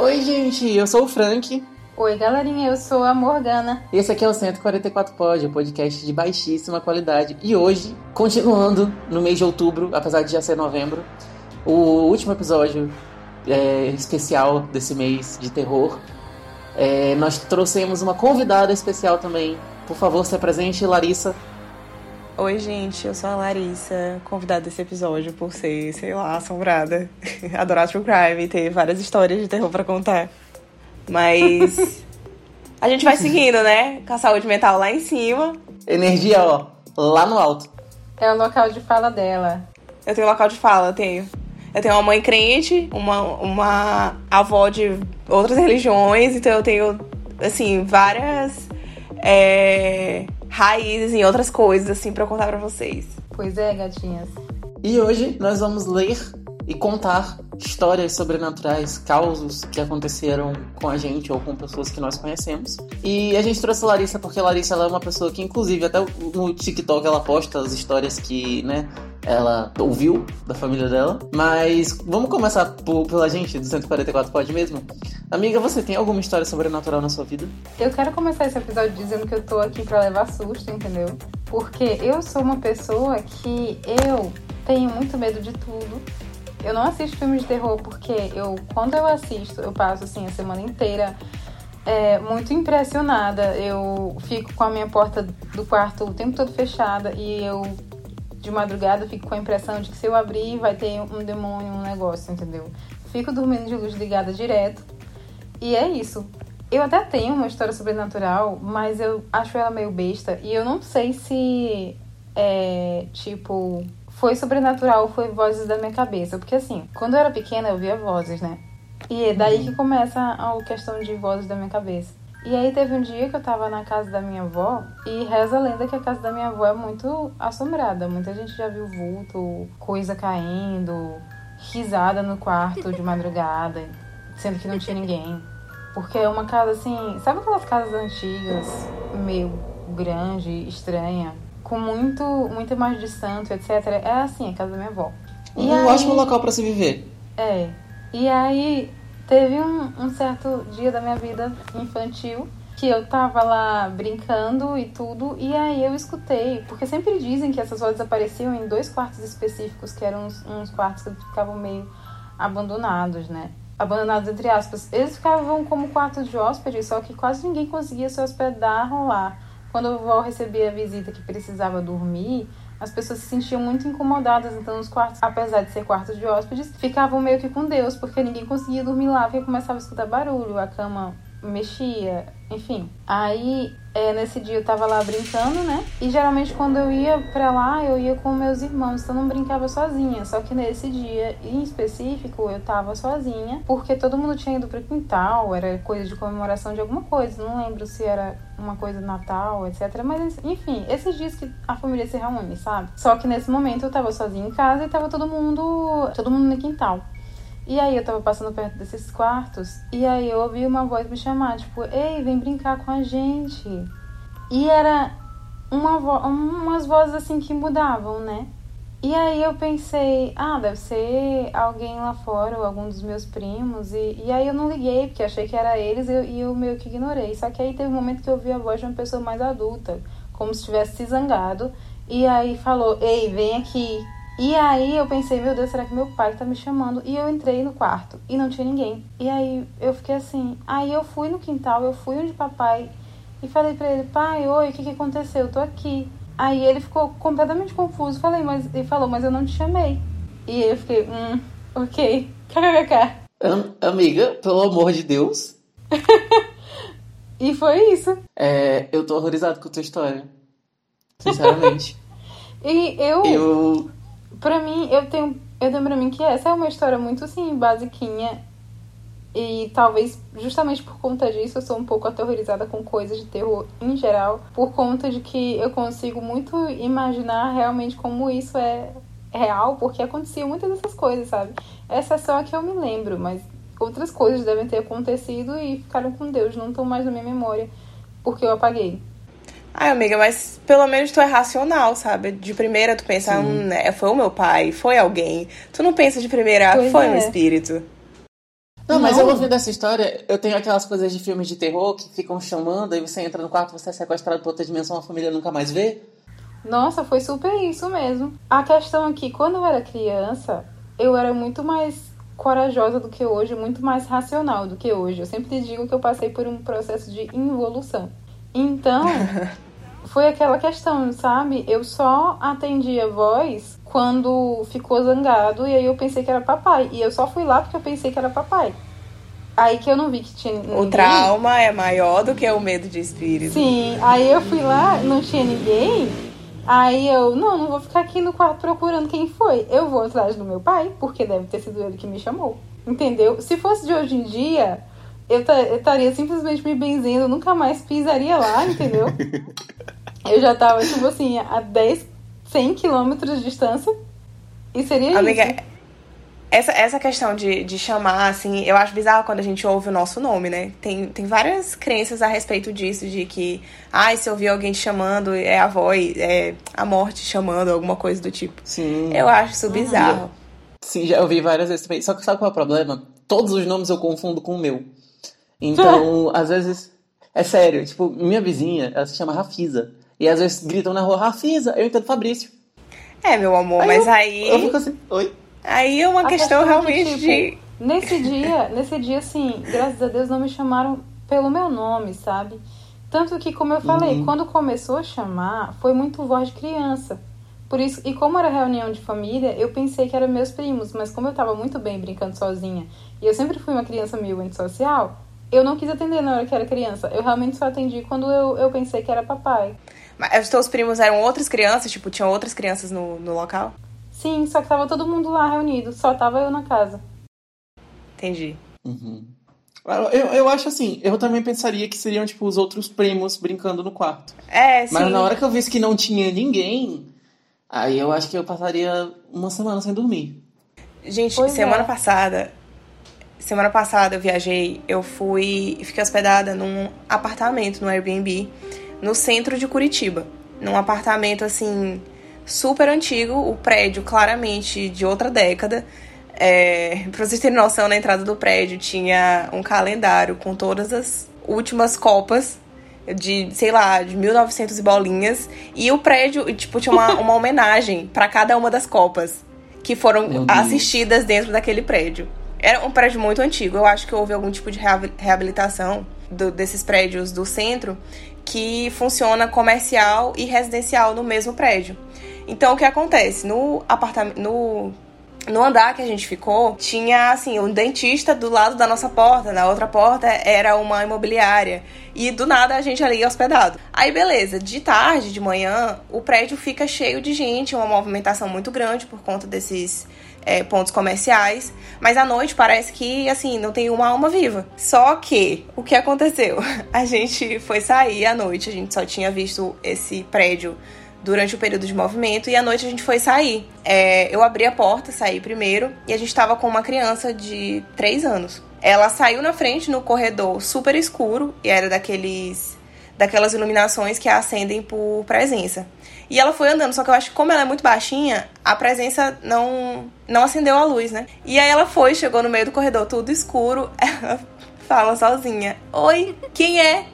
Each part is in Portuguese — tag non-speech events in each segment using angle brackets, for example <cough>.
Oi, gente, eu sou o Frank. Oi, galerinha, eu sou a Morgana. Esse aqui é o 144 Pod, o podcast de baixíssima qualidade. E hoje, continuando no mês de outubro, apesar de já ser novembro, o último episódio é, especial desse mês de terror, é, nós trouxemos uma convidada especial também. Por favor, se apresente, Larissa. Oi, gente, eu sou a Larissa, convidada desse episódio por ser, sei lá, assombrada. <laughs> Adorar True Crime e ter várias histórias de terror para contar. Mas a gente vai seguindo, né? Com a saúde mental lá em cima. Energia, ó, lá no alto. É o local de fala dela. Eu tenho local de fala, eu tenho. Eu tenho uma mãe crente, uma, uma avó de outras religiões, então eu tenho, assim, várias é, raízes em outras coisas, assim, pra contar pra vocês. Pois é, gatinhas. E hoje nós vamos ler e contar histórias sobrenaturais, causos que aconteceram com a gente ou com pessoas que nós conhecemos. E a gente trouxe a Larissa porque a Larissa é uma pessoa que, inclusive, até no TikTok ela posta as histórias que, né, ela ouviu da família dela. Mas vamos começar por, pela gente do 144 Pode mesmo? Amiga, você tem alguma história sobrenatural na sua vida? Eu quero começar esse episódio dizendo que eu tô aqui para levar susto, entendeu? Porque eu sou uma pessoa que eu tenho muito medo de tudo. Eu não assisto filmes de terror porque eu, quando eu assisto, eu passo assim a semana inteira é, muito impressionada. Eu fico com a minha porta do quarto o tempo todo fechada e eu de madrugada fico com a impressão de que se eu abrir vai ter um demônio, um negócio, entendeu? Fico dormindo de luz ligada direto. E é isso. Eu até tenho uma história sobrenatural, mas eu acho ela meio besta. E eu não sei se é tipo. Foi sobrenatural ou foi vozes da minha cabeça. Porque assim, quando eu era pequena eu via vozes, né? E é daí que começa a questão de vozes da minha cabeça. E aí teve um dia que eu tava na casa da minha avó e reza a lenda que a casa da minha avó é muito assombrada. Muita gente já viu vulto, coisa caindo, risada no quarto de madrugada, sendo que não tinha ninguém. Porque é uma casa assim, sabe aquelas casas antigas, meio grande, estranha, com muito, muita imagem de santo, etc. É assim a casa da minha avó. E um aí, ótimo local para se viver. É. E aí teve um, um certo dia da minha vida infantil que eu tava lá brincando e tudo, e aí eu escutei, porque sempre dizem que essas vozes apareciam em dois quartos específicos, que eram uns, uns quartos que ficavam meio abandonados, né? Abandonados entre aspas. Eles ficavam como quartos de hóspedes, só que quase ninguém conseguia se hospedar lá. Quando a vovó recebia a visita que precisava dormir, as pessoas se sentiam muito incomodadas, então os quartos, apesar de ser quartos de hóspedes, ficavam meio que com Deus, porque ninguém conseguia dormir lá, porque começava a escutar barulho, a cama mexia, enfim. Aí, é, nesse dia eu tava lá brincando, né? E geralmente quando eu ia pra lá, eu ia com meus irmãos, então eu não brincava sozinha. Só que nesse dia em específico, eu tava sozinha, porque todo mundo tinha ido pro quintal, era coisa de comemoração de alguma coisa, não lembro se era uma coisa Natal, etc. Mas enfim, esses dias que a família se reúne, sabe? Só que nesse momento eu tava sozinha em casa e tava todo mundo, todo mundo no quintal. E aí eu tava passando perto desses quartos e aí eu ouvi uma voz me chamar, tipo, ei, vem brincar com a gente. E era uma vo umas vozes assim que mudavam, né? E aí eu pensei, ah, deve ser alguém lá fora, ou algum dos meus primos. E, e aí eu não liguei, porque achei que era eles e eu, e eu meio que ignorei. Só que aí teve um momento que eu ouvi a voz de uma pessoa mais adulta, como se tivesse se zangado. E aí falou, ei, vem aqui. E aí eu pensei, meu Deus, será que meu pai tá me chamando? E eu entrei no quarto e não tinha ninguém. E aí eu fiquei assim. Aí eu fui no quintal, eu fui onde papai e falei pra ele, pai, oi, o que que aconteceu? Eu tô aqui. Aí ele ficou completamente confuso. Falei, mas ele falou, mas eu não te chamei. E eu fiquei, hum, ok. KKK. <laughs> Am amiga, pelo amor de Deus. <laughs> e foi isso. É, eu tô horrorizado com a tua história. Sinceramente. <laughs> e eu. Eu Pra mim, eu tenho. Eu pra mim que essa é uma história muito assim, basiquinha. E talvez justamente por conta disso eu sou um pouco aterrorizada com coisas de terror em geral, por conta de que eu consigo muito imaginar realmente como isso é real, porque aconteciam muitas dessas coisas, sabe? Essa é só a que eu me lembro, mas outras coisas devem ter acontecido e ficaram com Deus, não estão mais na minha memória, porque eu apaguei. Ai, amiga, mas pelo menos tu é racional, sabe? De primeira tu pensa, hum, né, foi o meu pai, foi alguém. Tu não pensa de primeira, pois foi é. um espírito. Não, mas eu ouvindo essa história, eu tenho aquelas coisas de filmes de terror que ficam chamando, aí você entra no quarto, você é sequestrado pra outra dimensão, a família nunca mais vê. Nossa, foi super isso mesmo. A questão aqui, quando eu era criança, eu era muito mais corajosa do que hoje, muito mais racional do que hoje. Eu sempre digo que eu passei por um processo de involução. Então, <laughs> foi aquela questão, sabe? Eu só atendi a voz quando ficou zangado e aí eu pensei que era papai. E eu só fui lá porque eu pensei que era papai. Aí que eu não vi que tinha ninguém. O trauma é maior do que o medo de espírito. Sim, aí eu fui lá, não tinha ninguém. Aí eu, não, não vou ficar aqui no quarto procurando quem foi. Eu vou atrás do meu pai, porque deve ter sido ele que me chamou. Entendeu? Se fosse de hoje em dia, eu estaria simplesmente me benzendo, nunca mais pisaria lá, entendeu? <laughs> eu já tava, tipo assim, a 10, 100 quilômetros de distância. E seria Amiga, isso. Essa, essa questão de, de chamar, assim, eu acho bizarro quando a gente ouve o nosso nome, né? Tem, tem várias crenças a respeito disso, de que, ai, ah, se ouvir alguém te chamando, é a voz, é a morte chamando, alguma coisa do tipo. Sim. Eu acho isso bizarro. Sim, já ouvi várias vezes também. Só que sabe qual é o problema? Todos os nomes eu confundo com o meu. Então, às vezes. É sério, tipo, minha vizinha, ela se chama Rafisa. E às vezes gritam na rua, Rafisa, eu entendo Fabrício. É, meu amor, aí mas eu, aí. Eu fico assim, oi? Aí é uma questão, questão, realmente de, tipo, de... Nesse dia, nesse dia, assim, graças a Deus não me chamaram pelo meu nome, sabe? Tanto que, como eu falei, uhum. quando começou a chamar, foi muito voz de criança. Por isso, e como era reunião de família, eu pensei que eram meus primos, mas como eu tava muito bem brincando sozinha, e eu sempre fui uma criança meio antissocial, eu não quis atender na hora que era criança. Eu realmente só atendi quando eu, eu pensei que era papai. Mas os teus primos eram outras crianças? Tipo, tinham outras crianças no, no local? Sim, só que tava todo mundo lá reunido, só tava eu na casa. Entendi. Uhum. Eu, eu acho assim, eu também pensaria que seriam, tipo, os outros primos brincando no quarto. É, sim. Mas na hora que eu visse que não tinha ninguém, aí eu acho que eu passaria uma semana sem dormir. Gente, pois semana é. passada. Semana passada eu viajei, eu fui. Fiquei hospedada num apartamento no Airbnb no centro de Curitiba. Num apartamento assim super antigo, o prédio claramente de outra década. É, pra vocês terem noção, na entrada do prédio tinha um calendário com todas as últimas copas de, sei lá, de 1900 e bolinhas. E o prédio, tipo, tinha uma, <laughs> uma homenagem para cada uma das copas que foram assistidas dentro daquele prédio. Era um prédio muito antigo. Eu acho que houve algum tipo de reabilitação do, desses prédios do centro que funciona comercial e residencial no mesmo prédio. Então, o que acontece? No apartamento. No, no andar que a gente ficou, tinha assim, um dentista do lado da nossa porta, na outra porta era uma imobiliária. E do nada a gente ali hospedado. Aí beleza, de tarde, de manhã, o prédio fica cheio de gente, uma movimentação muito grande por conta desses é, pontos comerciais. Mas à noite parece que, assim, não tem uma alma viva. Só que, o que aconteceu? <laughs> A gente foi sair à noite, a gente só tinha visto esse prédio durante o período de movimento e à noite a gente foi sair. É, eu abri a porta, saí primeiro e a gente estava com uma criança de 3 anos. Ela saiu na frente no corredor super escuro e era daqueles daquelas iluminações que acendem por presença. E ela foi andando, só que eu acho que como ela é muito baixinha, a presença não não acendeu a luz, né? E aí ela foi, chegou no meio do corredor tudo escuro, <laughs> ela fala sozinha: "Oi, quem é?"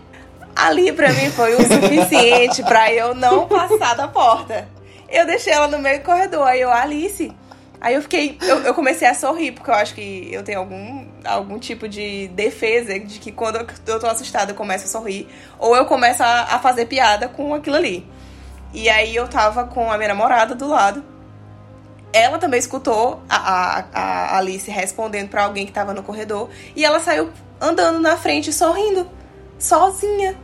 Ali para mim foi o suficiente para eu não passar da porta. Eu deixei ela no meio do corredor, aí eu, Alice. Aí eu fiquei, eu, eu, comecei a sorrir, porque eu acho que eu tenho algum, algum tipo de defesa de que quando eu tô assustada eu começo a sorrir. Ou eu começo a, a fazer piada com aquilo ali. E aí eu tava com a minha namorada do lado. Ela também escutou a, a, a Alice respondendo para alguém que tava no corredor. E ela saiu andando na frente sorrindo sozinha.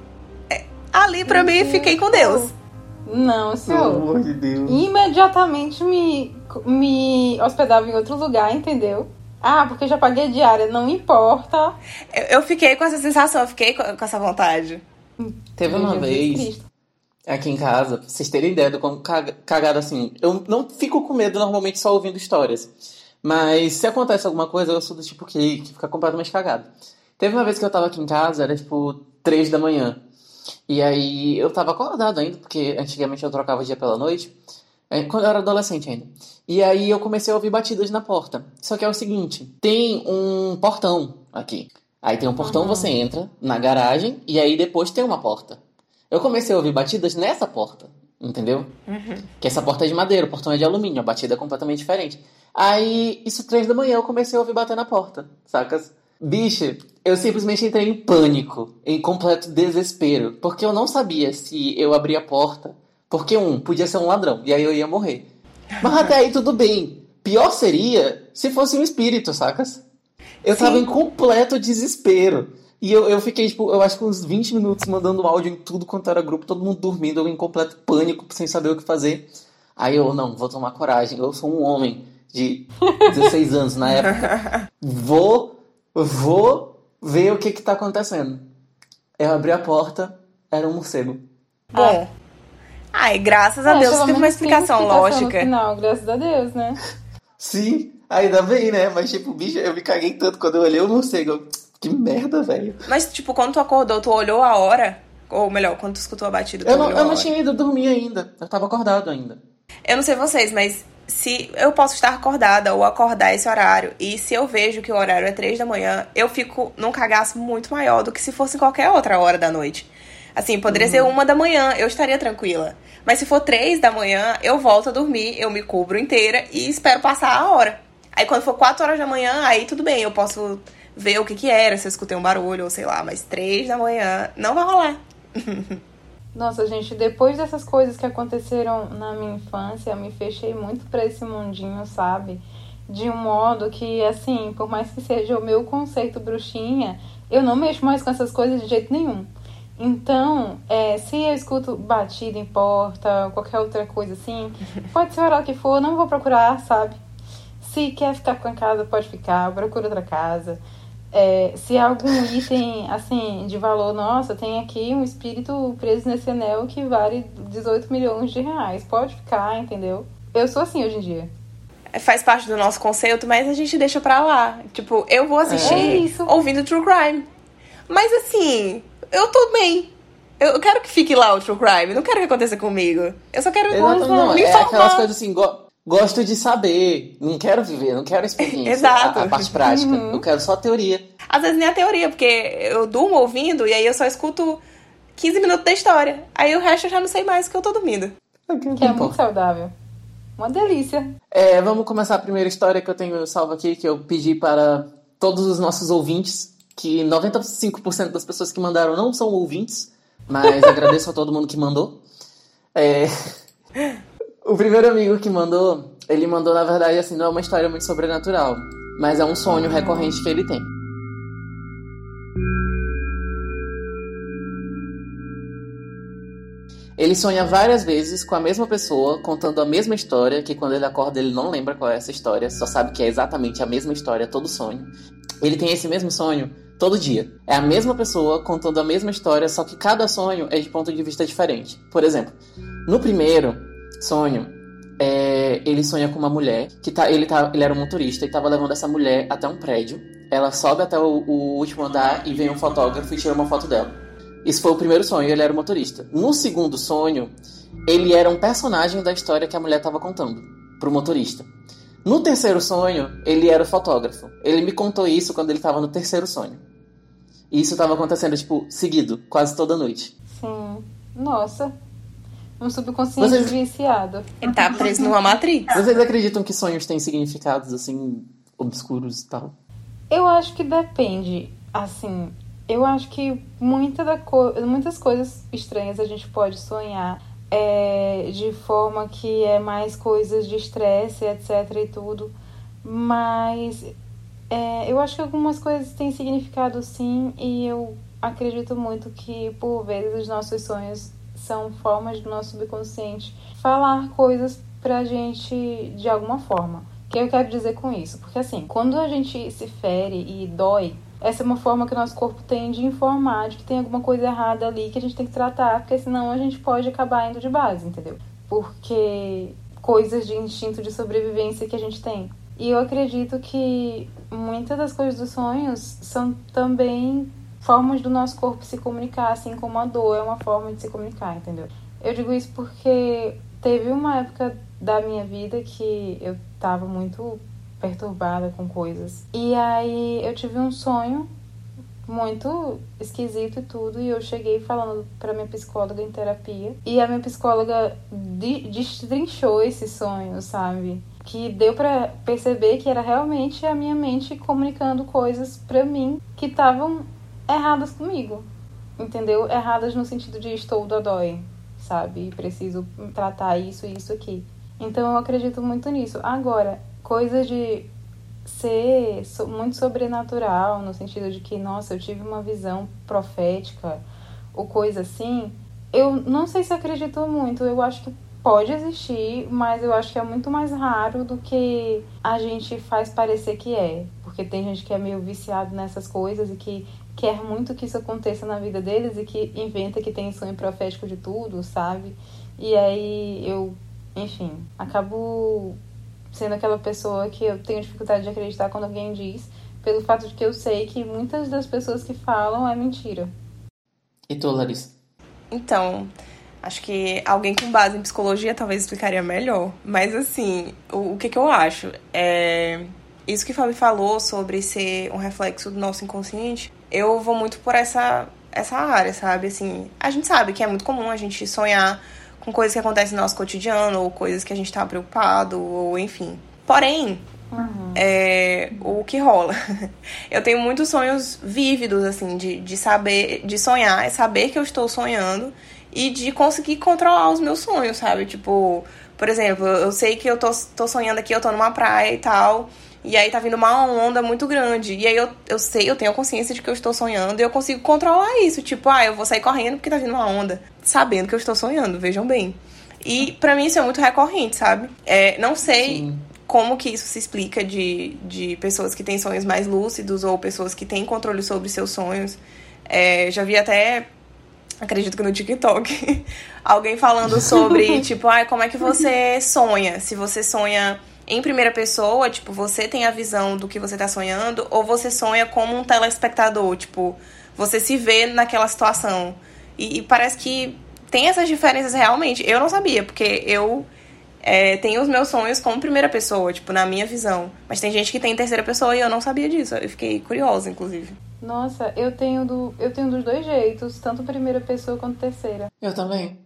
É, ali para mim, fiquei com Deus. Não, senhor. Pelo amor de Deus. Imediatamente me, me hospedava em outro lugar, entendeu? Ah, porque já paguei diária, não importa. Eu, eu fiquei com essa sensação, eu fiquei com, com essa vontade. Teve uma vez Cristo. Aqui em casa, pra vocês terem ideia do como cagado assim. Eu não fico com medo normalmente só ouvindo histórias. Mas se acontece alguma coisa, eu sou do tipo que, que fica completamente cagado. Teve uma vez que eu tava aqui em casa, era tipo três da manhã. E aí eu tava acordado ainda, porque antigamente eu trocava o dia pela noite. É, quando eu era adolescente ainda. E aí eu comecei a ouvir batidas na porta. Só que é o seguinte: tem um portão aqui. Aí tem um portão, uhum. você entra na garagem e aí depois tem uma porta. Eu comecei a ouvir batidas nessa porta, entendeu? Uhum. Que essa porta é de madeira, o portão é de alumínio, a batida é completamente diferente. Aí, isso três da manhã, eu comecei a ouvir bater na porta, sacas? Bicho, eu simplesmente entrei em pânico, em completo desespero, porque eu não sabia se eu abria a porta, porque um, podia ser um ladrão, e aí eu ia morrer. Mas até aí tudo bem. Pior seria se fosse um espírito, sacas? Eu Sim. tava em completo desespero. E eu, eu fiquei, tipo, eu acho que uns 20 minutos mandando áudio em tudo quanto era grupo, todo mundo dormindo, eu em completo pânico, sem saber o que fazer. Aí eu, não, vou tomar coragem, eu sou um homem de 16 anos na época. <laughs> Vou, vou ver o que que tá acontecendo. Eu abri a porta, era um morcego. Bom. Ai, graças a é, Deus teve uma explicação, explicação lógica. Não, graças a Deus, né? <laughs> Sim, ainda bem, né? Mas, tipo, bicho, eu me caguei tanto quando eu olhei o morcego. Que merda, velho. Mas, tipo, quando tu acordou, tu olhou a hora? Ou melhor, quando tu escutou a batida, tu eu não, Eu não tinha ido dormir ainda. Eu tava acordado ainda. Eu não sei vocês, mas se eu posso estar acordada ou acordar esse horário, e se eu vejo que o horário é três da manhã, eu fico num cagaço muito maior do que se fosse qualquer outra hora da noite. Assim, poderia uhum. ser uma da manhã, eu estaria tranquila. Mas se for três da manhã, eu volto a dormir, eu me cubro inteira e espero passar a hora. Aí quando for quatro horas da manhã, aí tudo bem, eu posso ver o que que era, se eu escutei um barulho ou sei lá, mas três da manhã não vai rolar. <laughs> Nossa, gente, depois dessas coisas que aconteceram na minha infância, eu me fechei muito para esse mundinho, sabe? De um modo que, assim, por mais que seja o meu conceito bruxinha, eu não mexo mais com essas coisas de jeito nenhum. Então, é, se eu escuto batida em porta, qualquer outra coisa assim, <laughs> pode ser hora que for, não vou procurar, sabe? Se quer ficar com a casa, pode ficar, procura outra casa. É, se algum item, assim, de valor, nossa, tem aqui um espírito preso nesse anel que vale 18 milhões de reais. Pode ficar, entendeu? Eu sou assim hoje em dia. É, faz parte do nosso conceito, mas a gente deixa pra lá. Tipo, eu vou assistir é ouvindo True Crime. Mas assim, eu tô bem. Eu quero que fique lá o True Crime, não quero que aconteça comigo. Eu só quero Exato, não, me é informar. aquelas coisas assim, gosto de saber, não quero viver, não quero experiência, <laughs> Exato. A, a parte prática. Uhum. Eu quero só a teoria. Às vezes nem a teoria, porque eu durmo ouvindo e aí eu só escuto 15 minutos da história. Aí o resto eu já não sei mais que eu tô dormindo. Que é muito saudável. Uma delícia. É, vamos começar a primeira história que eu tenho salvo aqui, que eu pedi para todos os nossos ouvintes, que 95% das pessoas que mandaram não são ouvintes, mas <laughs> agradeço a todo mundo que mandou. É... O primeiro amigo que mandou, ele mandou, na verdade, assim, não é uma história muito sobrenatural, mas é um sonho recorrente que ele tem. Ele sonha várias vezes com a mesma pessoa, contando a mesma história, que quando ele acorda ele não lembra qual é essa história, só sabe que é exatamente a mesma história todo sonho. Ele tem esse mesmo sonho todo dia. É a mesma pessoa contando a mesma história, só que cada sonho é de ponto de vista diferente. Por exemplo, no primeiro, sonho, é, ele sonha com uma mulher que tá, ele, tá, ele era um motorista e estava levando essa mulher até um prédio. Ela sobe até o, o, último andar e vem um fotógrafo e tira uma foto dela. Isso foi o primeiro sonho, ele era o motorista. No segundo sonho, ele era um personagem da história que a mulher estava contando pro motorista. No terceiro sonho, ele era o fotógrafo. Ele me contou isso quando ele estava no terceiro sonho. E isso estava acontecendo, tipo, seguido, quase toda noite. Sim. Nossa, um subconsciente Vocês... viciado. Ele tá preso numa matriz. Vocês acreditam que sonhos têm significados, assim, obscuros e tal? Eu acho que depende. Assim, eu acho que muita da co muitas coisas estranhas a gente pode sonhar é, de forma que é mais coisas de estresse, etc. e tudo. Mas é, eu acho que algumas coisas têm significado sim, e eu acredito muito que por vezes os nossos sonhos são formas do nosso subconsciente falar coisas pra gente de alguma forma. O que eu quero dizer com isso? Porque assim, quando a gente se fere e dói, essa é uma forma que o nosso corpo tem de informar de que tem alguma coisa errada ali que a gente tem que tratar, porque senão a gente pode acabar indo de base, entendeu? Porque coisas de instinto de sobrevivência que a gente tem. E eu acredito que muitas das coisas dos sonhos são também formas do nosso corpo se comunicar, assim como a dor é uma forma de se comunicar, entendeu? Eu digo isso porque teve uma época da minha vida que eu tava muito perturbada com coisas. E aí eu tive um sonho muito esquisito e tudo, e eu cheguei falando para minha psicóloga em terapia, e a minha psicóloga destrinchou esse sonho, sabe? Que deu para perceber que era realmente a minha mente comunicando coisas para mim que estavam erradas comigo. Entendeu? Erradas no sentido de estou dodói, sabe? Preciso tratar isso e isso aqui. Então eu acredito muito nisso. Agora, coisa de ser muito sobrenatural, no sentido de que, nossa, eu tive uma visão profética ou coisa assim, eu não sei se acredito muito. Eu acho que pode existir, mas eu acho que é muito mais raro do que a gente faz parecer que é. Porque tem gente que é meio viciado nessas coisas e que quer muito que isso aconteça na vida deles e que inventa que tem sonho profético de tudo, sabe? E aí eu, enfim, acabo sendo aquela pessoa que eu tenho dificuldade de acreditar quando alguém diz, pelo fato de que eu sei que muitas das pessoas que falam é mentira. E tu, Larissa? Então, acho que alguém com base em psicologia talvez explicaria melhor. Mas assim, o, o que, que eu acho? É. Isso que Fábio falou sobre ser um reflexo do nosso inconsciente, eu vou muito por essa, essa área, sabe? Assim, a gente sabe que é muito comum a gente sonhar com coisas que acontecem no nosso cotidiano, ou coisas que a gente tá preocupado, ou enfim. Porém, uhum. é, o que rola? <laughs> Eu tenho muitos sonhos vívidos, assim, de, de saber, de sonhar, é saber que eu estou sonhando e de conseguir controlar os meus sonhos, sabe? Tipo, por exemplo, eu sei que eu tô, tô sonhando aqui, eu tô numa praia e tal. E aí tá vindo uma onda muito grande. E aí eu, eu sei, eu tenho a consciência de que eu estou sonhando e eu consigo controlar isso. Tipo, ah, eu vou sair correndo porque tá vindo uma onda. Sabendo que eu estou sonhando, vejam bem. E para mim isso é muito recorrente, sabe? É, não sei Sim. como que isso se explica de, de pessoas que têm sonhos mais lúcidos ou pessoas que têm controle sobre seus sonhos. É, já vi até acredito que no TikTok, <laughs> alguém falando sobre, <laughs> tipo, ah, como é que você sonha? Se você sonha em primeira pessoa, tipo, você tem a visão do que você tá sonhando, ou você sonha como um telespectador, tipo, você se vê naquela situação. E, e parece que tem essas diferenças realmente. Eu não sabia, porque eu é, tenho os meus sonhos como primeira pessoa, tipo, na minha visão. Mas tem gente que tem terceira pessoa e eu não sabia disso. Eu fiquei curiosa, inclusive. Nossa, eu tenho do. Eu tenho dos dois jeitos, tanto primeira pessoa quanto terceira. Eu também.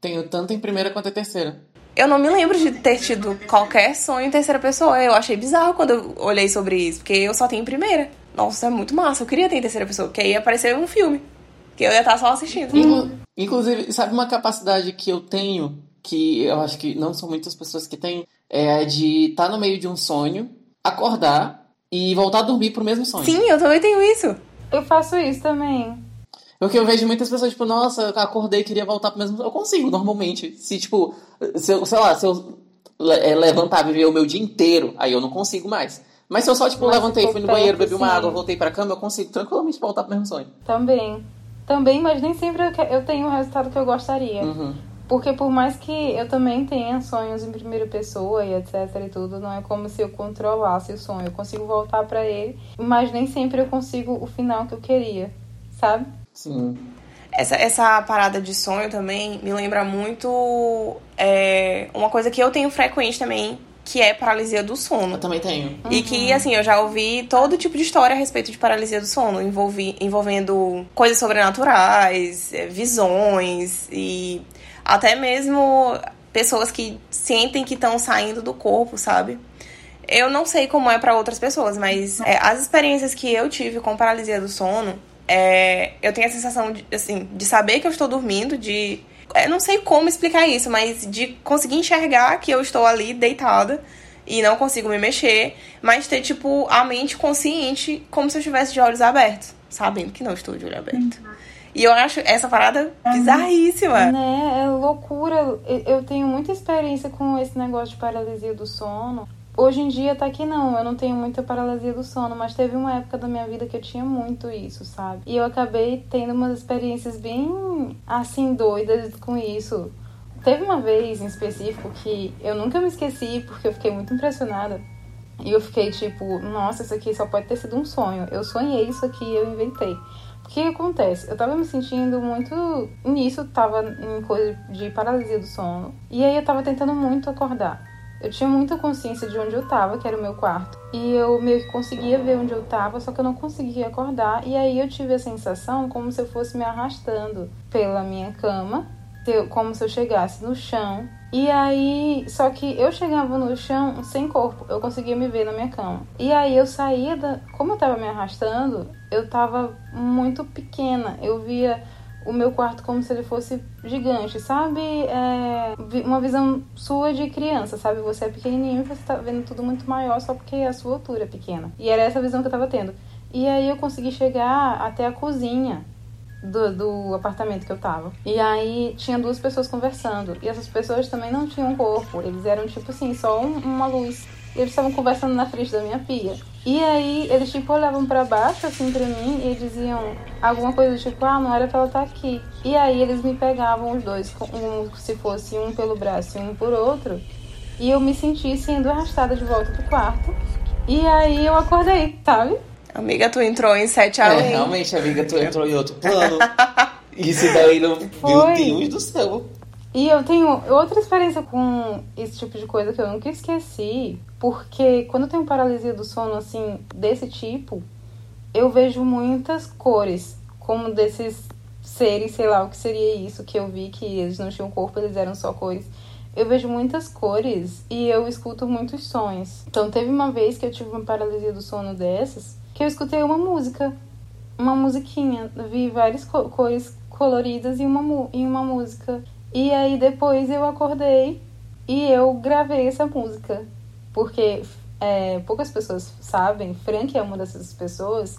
Tenho tanto em primeira quanto em terceira. Eu não me lembro de ter tido qualquer sonho em terceira pessoa. Eu achei bizarro quando eu olhei sobre isso, porque eu só tenho em primeira. Nossa, é muito massa. Eu queria ter em terceira pessoa, porque aí ia aparecer um filme. Que eu ia estar só assistindo. Inclu inclusive, sabe uma capacidade que eu tenho, que eu acho que não são muitas pessoas que têm, é de estar tá no meio de um sonho, acordar e voltar a dormir pro mesmo sonho. Sim, eu também tenho isso. Eu faço isso também. Porque eu vejo muitas pessoas, tipo, nossa, eu acordei e queria voltar pro mesmo. Eu consigo, normalmente. Se, tipo, se eu, sei lá, se eu é, levantar e viver o meu dia inteiro, aí eu não consigo mais. Mas se eu só, tipo, Mas levantei, fui no banheiro, bebi uma água, voltei pra cama, eu consigo tranquilamente voltar pro mesmo sonho. Também. Também, mas nem sempre eu tenho o resultado que eu gostaria. Uhum. Porque por mais que eu também tenha sonhos em primeira pessoa e etc e tudo, não é como se eu controlasse o sonho. Eu consigo voltar para ele, mas nem sempre eu consigo o final que eu queria, sabe? Sim. Essa, essa parada de sonho também me lembra muito é, uma coisa que eu tenho frequente também, que é paralisia do sono. Eu também tenho. E que, uhum. assim, eu já ouvi todo tipo de história a respeito de paralisia do sono, envolvi, envolvendo coisas sobrenaturais, é, visões e até mesmo pessoas que sentem que estão saindo do corpo, sabe? Eu não sei como é para outras pessoas, mas é, as experiências que eu tive com paralisia do sono é, eu tenho a sensação de, assim, de saber que eu estou dormindo, de. Eu não sei como explicar isso, mas de conseguir enxergar que eu estou ali deitada e não consigo me mexer, mas ter, tipo, a mente consciente como se eu estivesse de olhos abertos, sabendo que não estou de olho aberto. Uhum. E eu acho essa parada bizarríssima. Né? É loucura. Eu tenho muita experiência com esse negócio de paralisia do sono. Hoje em dia tá que não, eu não tenho muita paralisia do sono, mas teve uma época da minha vida que eu tinha muito isso, sabe? E eu acabei tendo umas experiências bem assim doidas com isso. Teve uma vez em específico que eu nunca me esqueci porque eu fiquei muito impressionada. E eu fiquei tipo, nossa, isso aqui só pode ter sido um sonho. Eu sonhei isso aqui eu inventei. O que acontece? Eu tava me sentindo muito nisso, tava em coisa de paralisia do sono. E aí eu tava tentando muito acordar. Eu tinha muita consciência de onde eu tava, que era o meu quarto. E eu meio que conseguia ver onde eu tava, só que eu não conseguia acordar. E aí eu tive a sensação como se eu fosse me arrastando pela minha cama, como se eu chegasse no chão. E aí, só que eu chegava no chão sem corpo, eu conseguia me ver na minha cama. E aí eu saía da. Como eu tava me arrastando, eu tava muito pequena. Eu via o meu quarto como se ele fosse gigante, sabe? É uma visão sua de criança, sabe? Você é pequenininho você tá vendo tudo muito maior só porque a sua altura é pequena. E era essa visão que eu tava tendo. E aí eu consegui chegar até a cozinha do, do apartamento que eu tava. E aí tinha duas pessoas conversando. E essas pessoas também não tinham corpo. Eles eram tipo assim, só um, uma luz. E eles estavam conversando na frente da minha pia. E aí eles tipo olhavam para baixo assim para mim e diziam alguma coisa tipo, ah, não era pra ela estar tá aqui. E aí eles me pegavam os dois, como se fosse um pelo braço e um por outro. E eu me senti sendo arrastada de volta pro quarto. E aí eu acordei, sabe? Amiga, tu entrou em sete além. É, realmente, amiga, tu entrou em outro plano. Isso daí não. Meu Deus do céu. E eu tenho outra experiência com esse tipo de coisa que eu nunca esqueci, porque quando eu tenho paralisia do sono assim, desse tipo, eu vejo muitas cores, como desses seres, sei lá o que seria isso, que eu vi que eles não tinham corpo, eles eram só cores. Eu vejo muitas cores e eu escuto muitos sons. Então teve uma vez que eu tive uma paralisia do sono dessas, que eu escutei uma música, uma musiquinha, vi várias cores coloridas e uma, e uma música. E aí depois eu acordei e eu gravei essa música. Porque é, poucas pessoas sabem, Frank é uma dessas pessoas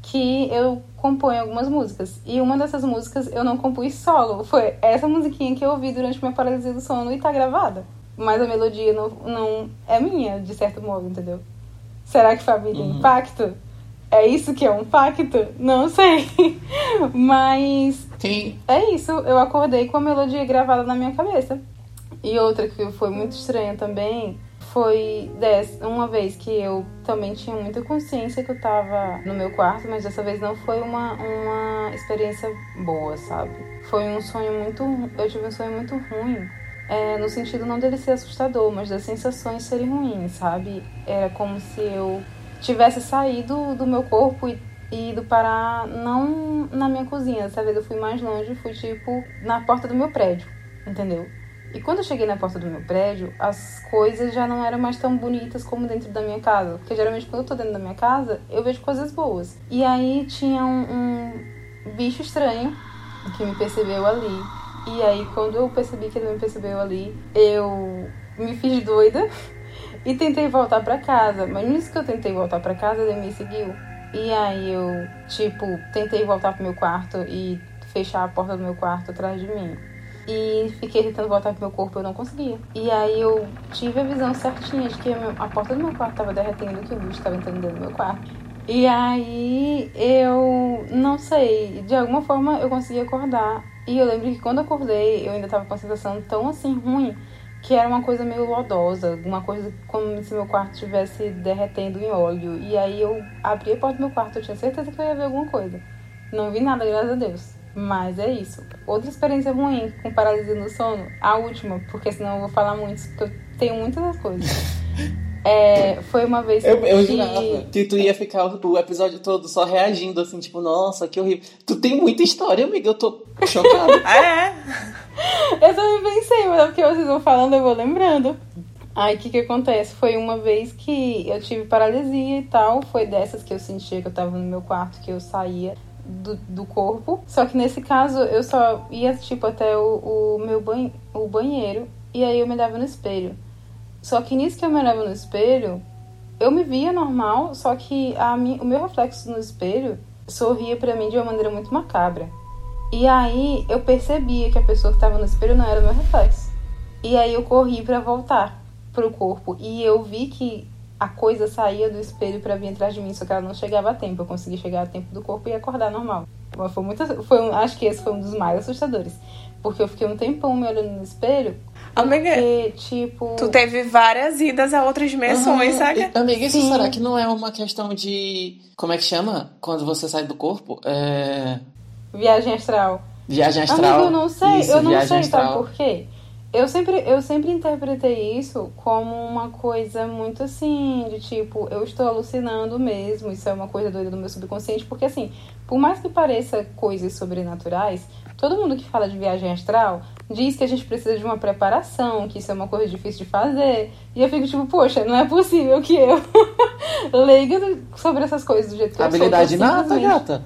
que eu componho algumas músicas. E uma dessas músicas eu não compus solo. Foi essa musiquinha que eu ouvi durante minha paralisia do sono e tá gravada. Mas a melodia não, não é minha, de certo modo, entendeu? Será que família uhum. impacto? É isso que é um pacto? Não sei. <laughs> Mas Sim. é isso. Eu acordei com a melodia gravada na minha cabeça. E outra que foi muito estranha também foi dessa, uma vez que eu também tinha muita consciência que eu tava no meu quarto, mas dessa vez não foi uma, uma experiência boa, sabe? Foi um sonho muito. Eu tive um sonho muito ruim. É, no sentido não dele ser assustador, mas das sensações serem ruins, sabe? Era como se eu tivesse saído do meu corpo e, ido parar não na minha cozinha. Dessa vez eu fui mais longe, fui tipo na porta do meu prédio, entendeu? E quando eu cheguei na porta do meu prédio, as coisas já não eram mais tão bonitas como dentro da minha casa. Porque geralmente quando eu tô dentro da minha casa, eu vejo coisas boas. E aí tinha um, um bicho estranho que me percebeu ali. E aí quando eu percebi que ele me percebeu ali, eu me fiz doida <laughs> e tentei voltar para casa, mas nisso que eu tentei voltar para casa, ele me seguiu. E aí eu, tipo, tentei voltar pro meu quarto e fechar a porta do meu quarto atrás de mim. E fiquei tentando voltar pro meu corpo, eu não conseguia. E aí eu tive a visão certinha de que a porta do meu quarto tava derretendo, que o bicho tava entrando dentro do meu quarto. E aí eu não sei, de alguma forma eu consegui acordar. E eu lembro que quando acordei, eu ainda tava com a sensação tão assim ruim que era uma coisa meio lodosa, uma coisa como se meu quarto estivesse derretendo em óleo. E aí eu abri a porta do meu quarto, eu tinha certeza que eu ia ver alguma coisa. Não vi nada, graças a Deus. Mas é isso. Outra experiência ruim com paralisia no sono, a última, porque senão eu vou falar muito, porque eu tenho muitas coisas. <laughs> É, foi uma vez que eu, eu jurava que tu ia ficar o episódio todo só reagindo assim, tipo, nossa, que horrível. Tu tem muita história, amiga, eu tô chocada. <laughs> é? Eu também pensei, mas é porque vocês vão falando, eu vou lembrando. Aí o que que acontece? Foi uma vez que eu tive paralisia e tal. Foi dessas que eu sentia que eu tava no meu quarto, que eu saía do, do corpo. Só que nesse caso eu só ia, tipo, até o, o meu banho, o banheiro. E aí eu me olhava no espelho. Só que nisso que eu me olhava no espelho, eu me via normal, só que a o meu reflexo no espelho sorria para mim de uma maneira muito macabra. E aí eu percebia que a pessoa que estava no espelho não era o meu reflexo. E aí eu corri para voltar pro corpo e eu vi que a coisa saía do espelho para vir atrás de mim, só que ela não chegava a tempo. Eu consegui chegar a tempo do corpo e acordar normal. Foi muito, foi um, acho que esse foi um dos mais assustadores, porque eu fiquei um tempão me olhando no espelho. Amiga, porque, tipo... tu teve várias idas a outras dimensões, uhum. sabe? Amiga, isso Sim. será que não é uma questão de. Como é que chama? Quando você sai do corpo? É. Viagem astral. Viagem astral. Amigo, eu não sei, Isso, eu não sei, astral. sabe por quê? Eu sempre, eu sempre interpretei isso como uma coisa muito assim, de tipo, eu estou alucinando mesmo, isso é uma coisa doida do meu subconsciente, porque assim, por mais que pareça coisas sobrenaturais, todo mundo que fala de viagem astral diz que a gente precisa de uma preparação, que isso é uma coisa difícil de fazer. E eu fico tipo, poxa, não é possível que eu <laughs> leiga sobre essas coisas do jeito que Habilidade eu sou. nada, gata.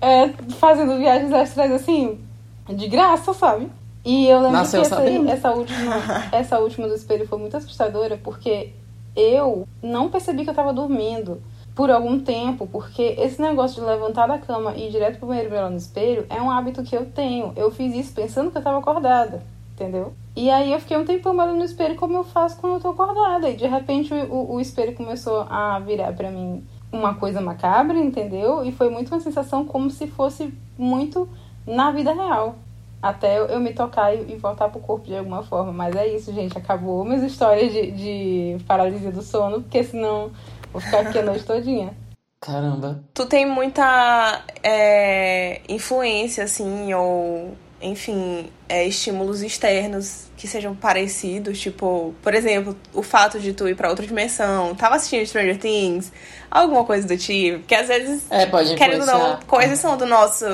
É, fazendo viagens astrais assim, de graça, sabe? E eu lembro Nasceu que essa, sabendo. essa, última, <laughs> essa última do espelho foi muito assustadora, porque eu não percebi que eu tava dormindo por algum tempo, porque esse negócio de levantar da cama e ir direto pro banheiro olhar no espelho é um hábito que eu tenho. Eu fiz isso pensando que eu tava acordada, entendeu? E aí eu fiquei um tempão olhando no espelho como eu faço quando eu tô acordada. E de repente o, o espelho começou a virar pra mim uma coisa macabra, entendeu? E foi muito uma sensação como se fosse muito na vida real. Até eu, eu me tocar e, e voltar pro corpo de alguma forma. Mas é isso, gente. Acabou minhas histórias de, de paralisia do sono, porque senão vou ficar aqui a noite todinha. Caramba. Tu tem muita é, influência, assim, ou, enfim, é, estímulos externos que sejam parecidos, tipo, por exemplo, o fato de tu ir pra outra dimensão, tava assistindo Stranger Things, alguma coisa do tipo, que às vezes, É, querendo ou não, coisas são do nosso,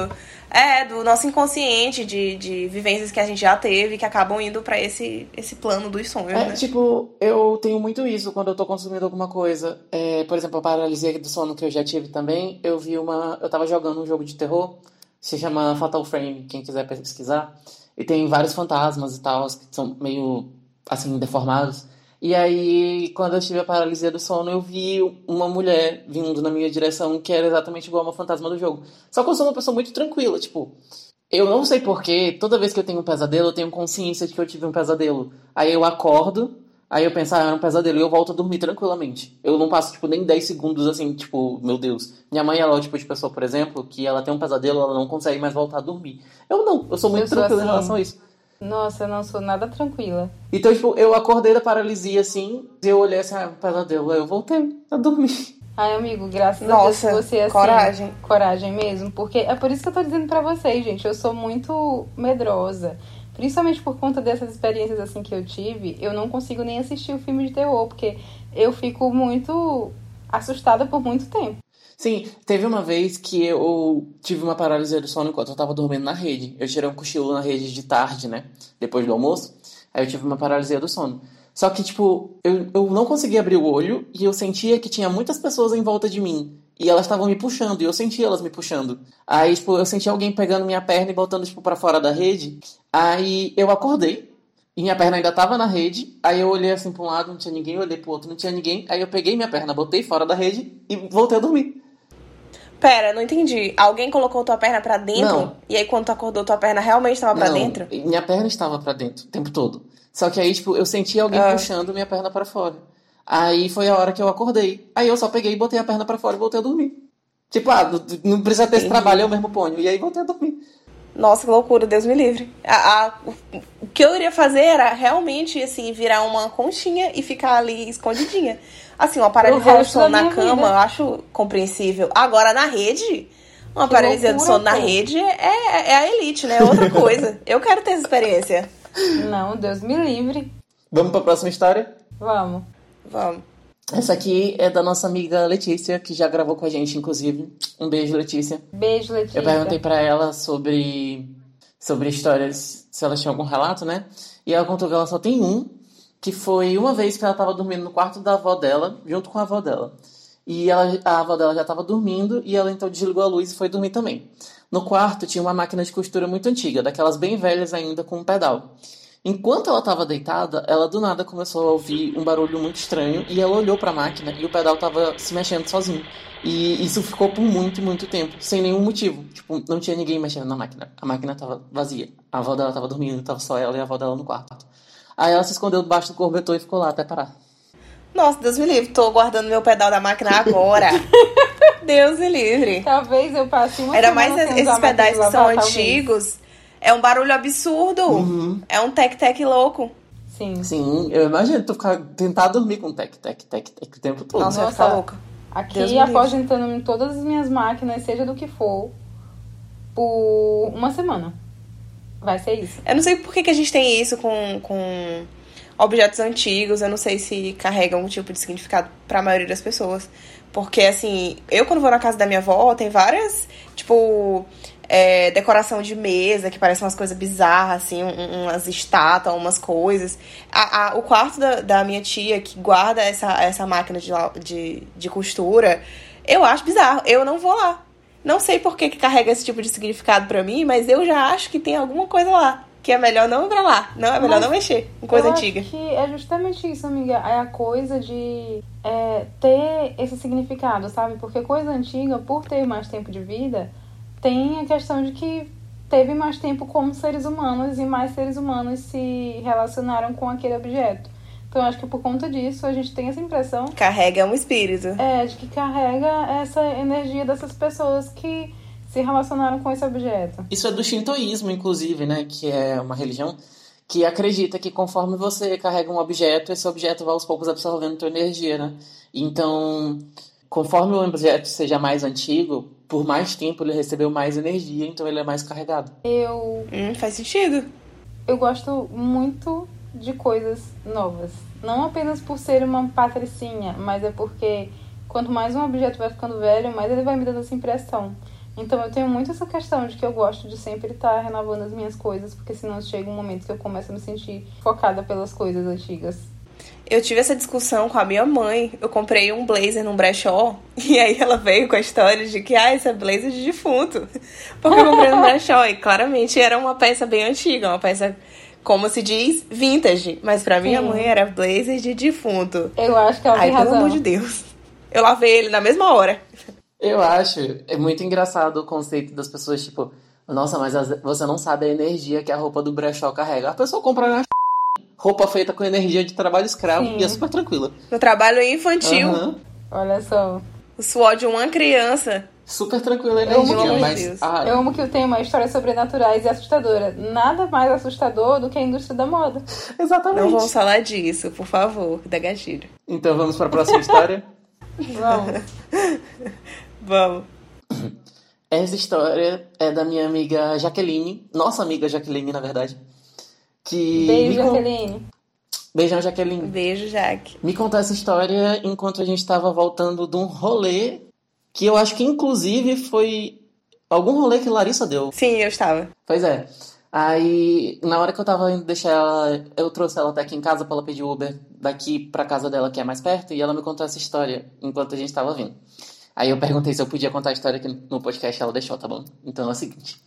é, do nosso inconsciente, de, de vivências que a gente já teve, que acabam indo pra esse, esse plano dos sonhos, É, né? tipo, eu tenho muito isso quando eu tô consumindo alguma coisa. É, por exemplo, a paralisia do sono que eu já tive também. Eu vi uma. Eu tava jogando um jogo de terror, se chama Fatal Frame, quem quiser pesquisar. E tem vários fantasmas e tal, que são meio assim, deformados. E aí, quando eu tive a paralisia do sono, eu vi uma mulher vindo na minha direção que era exatamente igual a uma fantasma do jogo. Só que eu sou uma pessoa muito tranquila, tipo. Eu não sei porquê, toda vez que eu tenho um pesadelo, eu tenho consciência de que eu tive um pesadelo. Aí eu acordo, aí eu penso, ah, era um pesadelo, e eu volto a dormir tranquilamente. Eu não passo, tipo, nem 10 segundos assim, tipo, meu Deus. Minha mãe, ela é o tipo de pessoa, por exemplo, que ela tem um pesadelo, ela não consegue mais voltar a dormir. Eu não, eu sou muito Eu sou tranquila em assim. relação a isso. Nossa, eu não sou nada tranquila. Então, tipo, eu acordei da paralisia assim, e eu olhei assim, ah, um pesadelo, aí eu voltei a dormir. Ai, amigo, graças Nossa, a Deus você é assim. coragem. Coragem mesmo. Porque é por isso que eu tô dizendo pra vocês, gente. Eu sou muito medrosa. Principalmente por conta dessas experiências assim que eu tive, eu não consigo nem assistir o filme de terror, porque eu fico muito assustada por muito tempo. Sim, teve uma vez que eu tive uma paralisia do sono enquanto eu tava dormindo na rede. Eu tirei um cochilo na rede de tarde, né? Depois do almoço. Aí eu tive uma paralisia do sono. Só que, tipo, eu, eu não conseguia abrir o olho e eu sentia que tinha muitas pessoas em volta de mim. E elas estavam me puxando, e eu sentia elas me puxando. Aí, tipo, eu sentia alguém pegando minha perna e botando, tipo, pra fora da rede. Aí eu acordei, e minha perna ainda tava na rede. Aí eu olhei assim pra um lado, não tinha ninguém, eu olhei pro outro, não tinha ninguém. Aí eu peguei minha perna, botei fora da rede e voltei a dormir. Pera, não entendi. Alguém colocou tua perna pra dentro? Não. E aí, quando tu acordou, tua perna realmente tava pra Não, dentro? Minha perna estava pra dentro o tempo todo. Só que aí, tipo, eu senti alguém Ah. puxando minha perna pra fora. Aí foi a hora que eu acordei. Aí eu só peguei e botei a perna pra fora e voltei a dormir. Tipo, ah, não, precisa ter esse trabalho, eu mesmo ponho. E aí voltei a dormir. Nossa, que loucura, Deus me livre. A- a- o que eu iria fazer era realmente, assim, virar uma conchinha e ficar ali escondidinha. Assim, uma paralisia O do sono na cama, vida. eu acho compreensível. Agora, na rede, uma Que paralisia do loucura, sono na rede é, é a elite, né? É outra <laughs> coisa. eu quero ter essa experiência. Não, Deus me livre. Vamos pra próxima história? Vamos. Vamos. Essa aqui é da nossa amiga Letícia, que já gravou com a gente, inclusive. Um beijo, Letícia. Beijo, Letícia. Eu perguntei pra ela sobre, sobre histórias, se ela tinha algum relato, né? E ela contou que ela só tem um, que foi uma vez que ela tava dormindo no quarto da avó dela, junto com a avó dela. E ela, a avó dela já tava dormindo e ela então desligou a luz e foi dormir também. No quarto tinha uma máquina de costura muito antiga, daquelas bem velhas ainda com um pedal. Enquanto ela estava deitada, ela do nada começou a ouvir um barulho muito estranho e ela olhou para a máquina e o pedal estava se mexendo sozinho. E isso ficou por muito, muito tempo, sem nenhum motivo. Tipo, não tinha ninguém mexendo na máquina. A máquina estava vazia. A avó dela estava dormindo, estava só ela e a avó dela no quarto. Aí ela se escondeu debaixo do cobertor e ficou lá até parar. Nossa, Deus me livre. Tô guardando meu pedal da máquina agora. <laughs> Deus me livre. Talvez eu passe uma semana mais esses pedais que são lavar, talvez. antigos. É um barulho absurdo. Uhum. É um tec-tec louco. Sim. Sim, eu imagino tu ficar, tentar dormir com tec, tec, tec, tec o tempo todo. Nossa, Nossa. ficar louca. Aqui, Deus após entrando em todas as minhas máquinas, seja do que for, por uma semana. Vai ser isso. Eu não sei por que, que a gente tem isso com, com objetos antigos. Eu não sei se carrega um tipo de significado para a maioria das pessoas. Porque, assim, eu quando vou na casa da minha avó, tem várias, tipo, é, decoração de mesa, que parece umas coisas bizarras, assim, um, umas estátuas, umas coisas. A, a, o quarto da, da minha tia, que guarda essa, essa máquina de, de, de costura, eu acho bizarro. Eu não vou lá. Não sei por que, que carrega esse tipo de significado para mim, mas eu já acho que tem alguma coisa lá. Que é melhor não ir pra lá. Não, é melhor mas não mexer com coisa eu antiga. Acho que é justamente isso, amiga. É a coisa de é, ter esse significado, sabe? Porque coisa antiga, por ter mais tempo de vida, tem a questão de que teve mais tempo como seres humanos e mais seres humanos se relacionaram com aquele objeto. Então acho que por conta disso a gente tem essa impressão. Carrega um espírito. É, de que carrega essa energia dessas pessoas que se relacionaram com esse objeto. Isso é do shintoísmo, inclusive, né? Que é uma religião que acredita que conforme você carrega um objeto, esse objeto vai aos poucos absorvendo tua energia, né? Então, conforme o objeto seja mais antigo, por mais tempo ele recebeu mais energia, então ele é mais carregado. Eu. Hum, faz sentido. Eu gosto muito de coisas novas. Não apenas por ser uma patricinha, mas é porque quanto mais um objeto vai ficando velho, mais ele vai me dando essa impressão. Então eu tenho muito essa questão de que eu gosto de sempre estar renovando as minhas coisas, porque senão chega um momento que eu começo a me sentir focada pelas coisas antigas. Eu tive essa discussão com a minha mãe. Eu comprei um blazer num brechó. <laughs> E aí ela veio com a história de que, ah, esse é blazer de defunto. <laughs> Porque eu comprei no <laughs> brechó. E claramente era uma peça bem antiga, uma peça, como se diz, vintage. Mas pra minha Sim. mãe era blazer de defunto. Eu acho que ela Ai, tem razão. pelo amor de Deus. Eu lavei ele na mesma hora. Eu acho. É muito engraçado o conceito das pessoas, tipo, nossa, mas você não sabe a energia que a roupa do brechó carrega. A pessoa compra na roupa feita com energia de trabalho escravo Sim. e é super tranquila. No trabalho infantil. Uhum. Olha só. O suor de uma criança. Super tranquila a energia, eu amo mas... Ah, eu amo que eu tenho uma história sobrenaturais e assustadora. Nada mais assustador do que a indústria da moda. <laughs> Exatamente. Não vamos falar disso, por favor, da gatilho. Então vamos para a próxima história? <laughs> vamos. <laughs> vamos. Essa história é da minha amiga Jaqueline, nossa amiga Jaqueline, na verdade que. Beijo, Jaqueline. Beijão, Jaqueline. Beijo, Jaque. Me contou essa história enquanto a gente estava voltando de um rolê que eu acho que, inclusive, foi algum rolê que Larissa deu. Sim, eu estava. Pois é. Aí, na hora que eu tava indo deixar ela, eu trouxe ela até aqui em casa pra ela pedir Uber daqui pra casa dela, que é mais perto, e ela me contou essa história enquanto a gente tava vindo. Aí eu perguntei se eu podia contar a história aqui no podcast, ela deixou, tá bom? Então é o seguinte.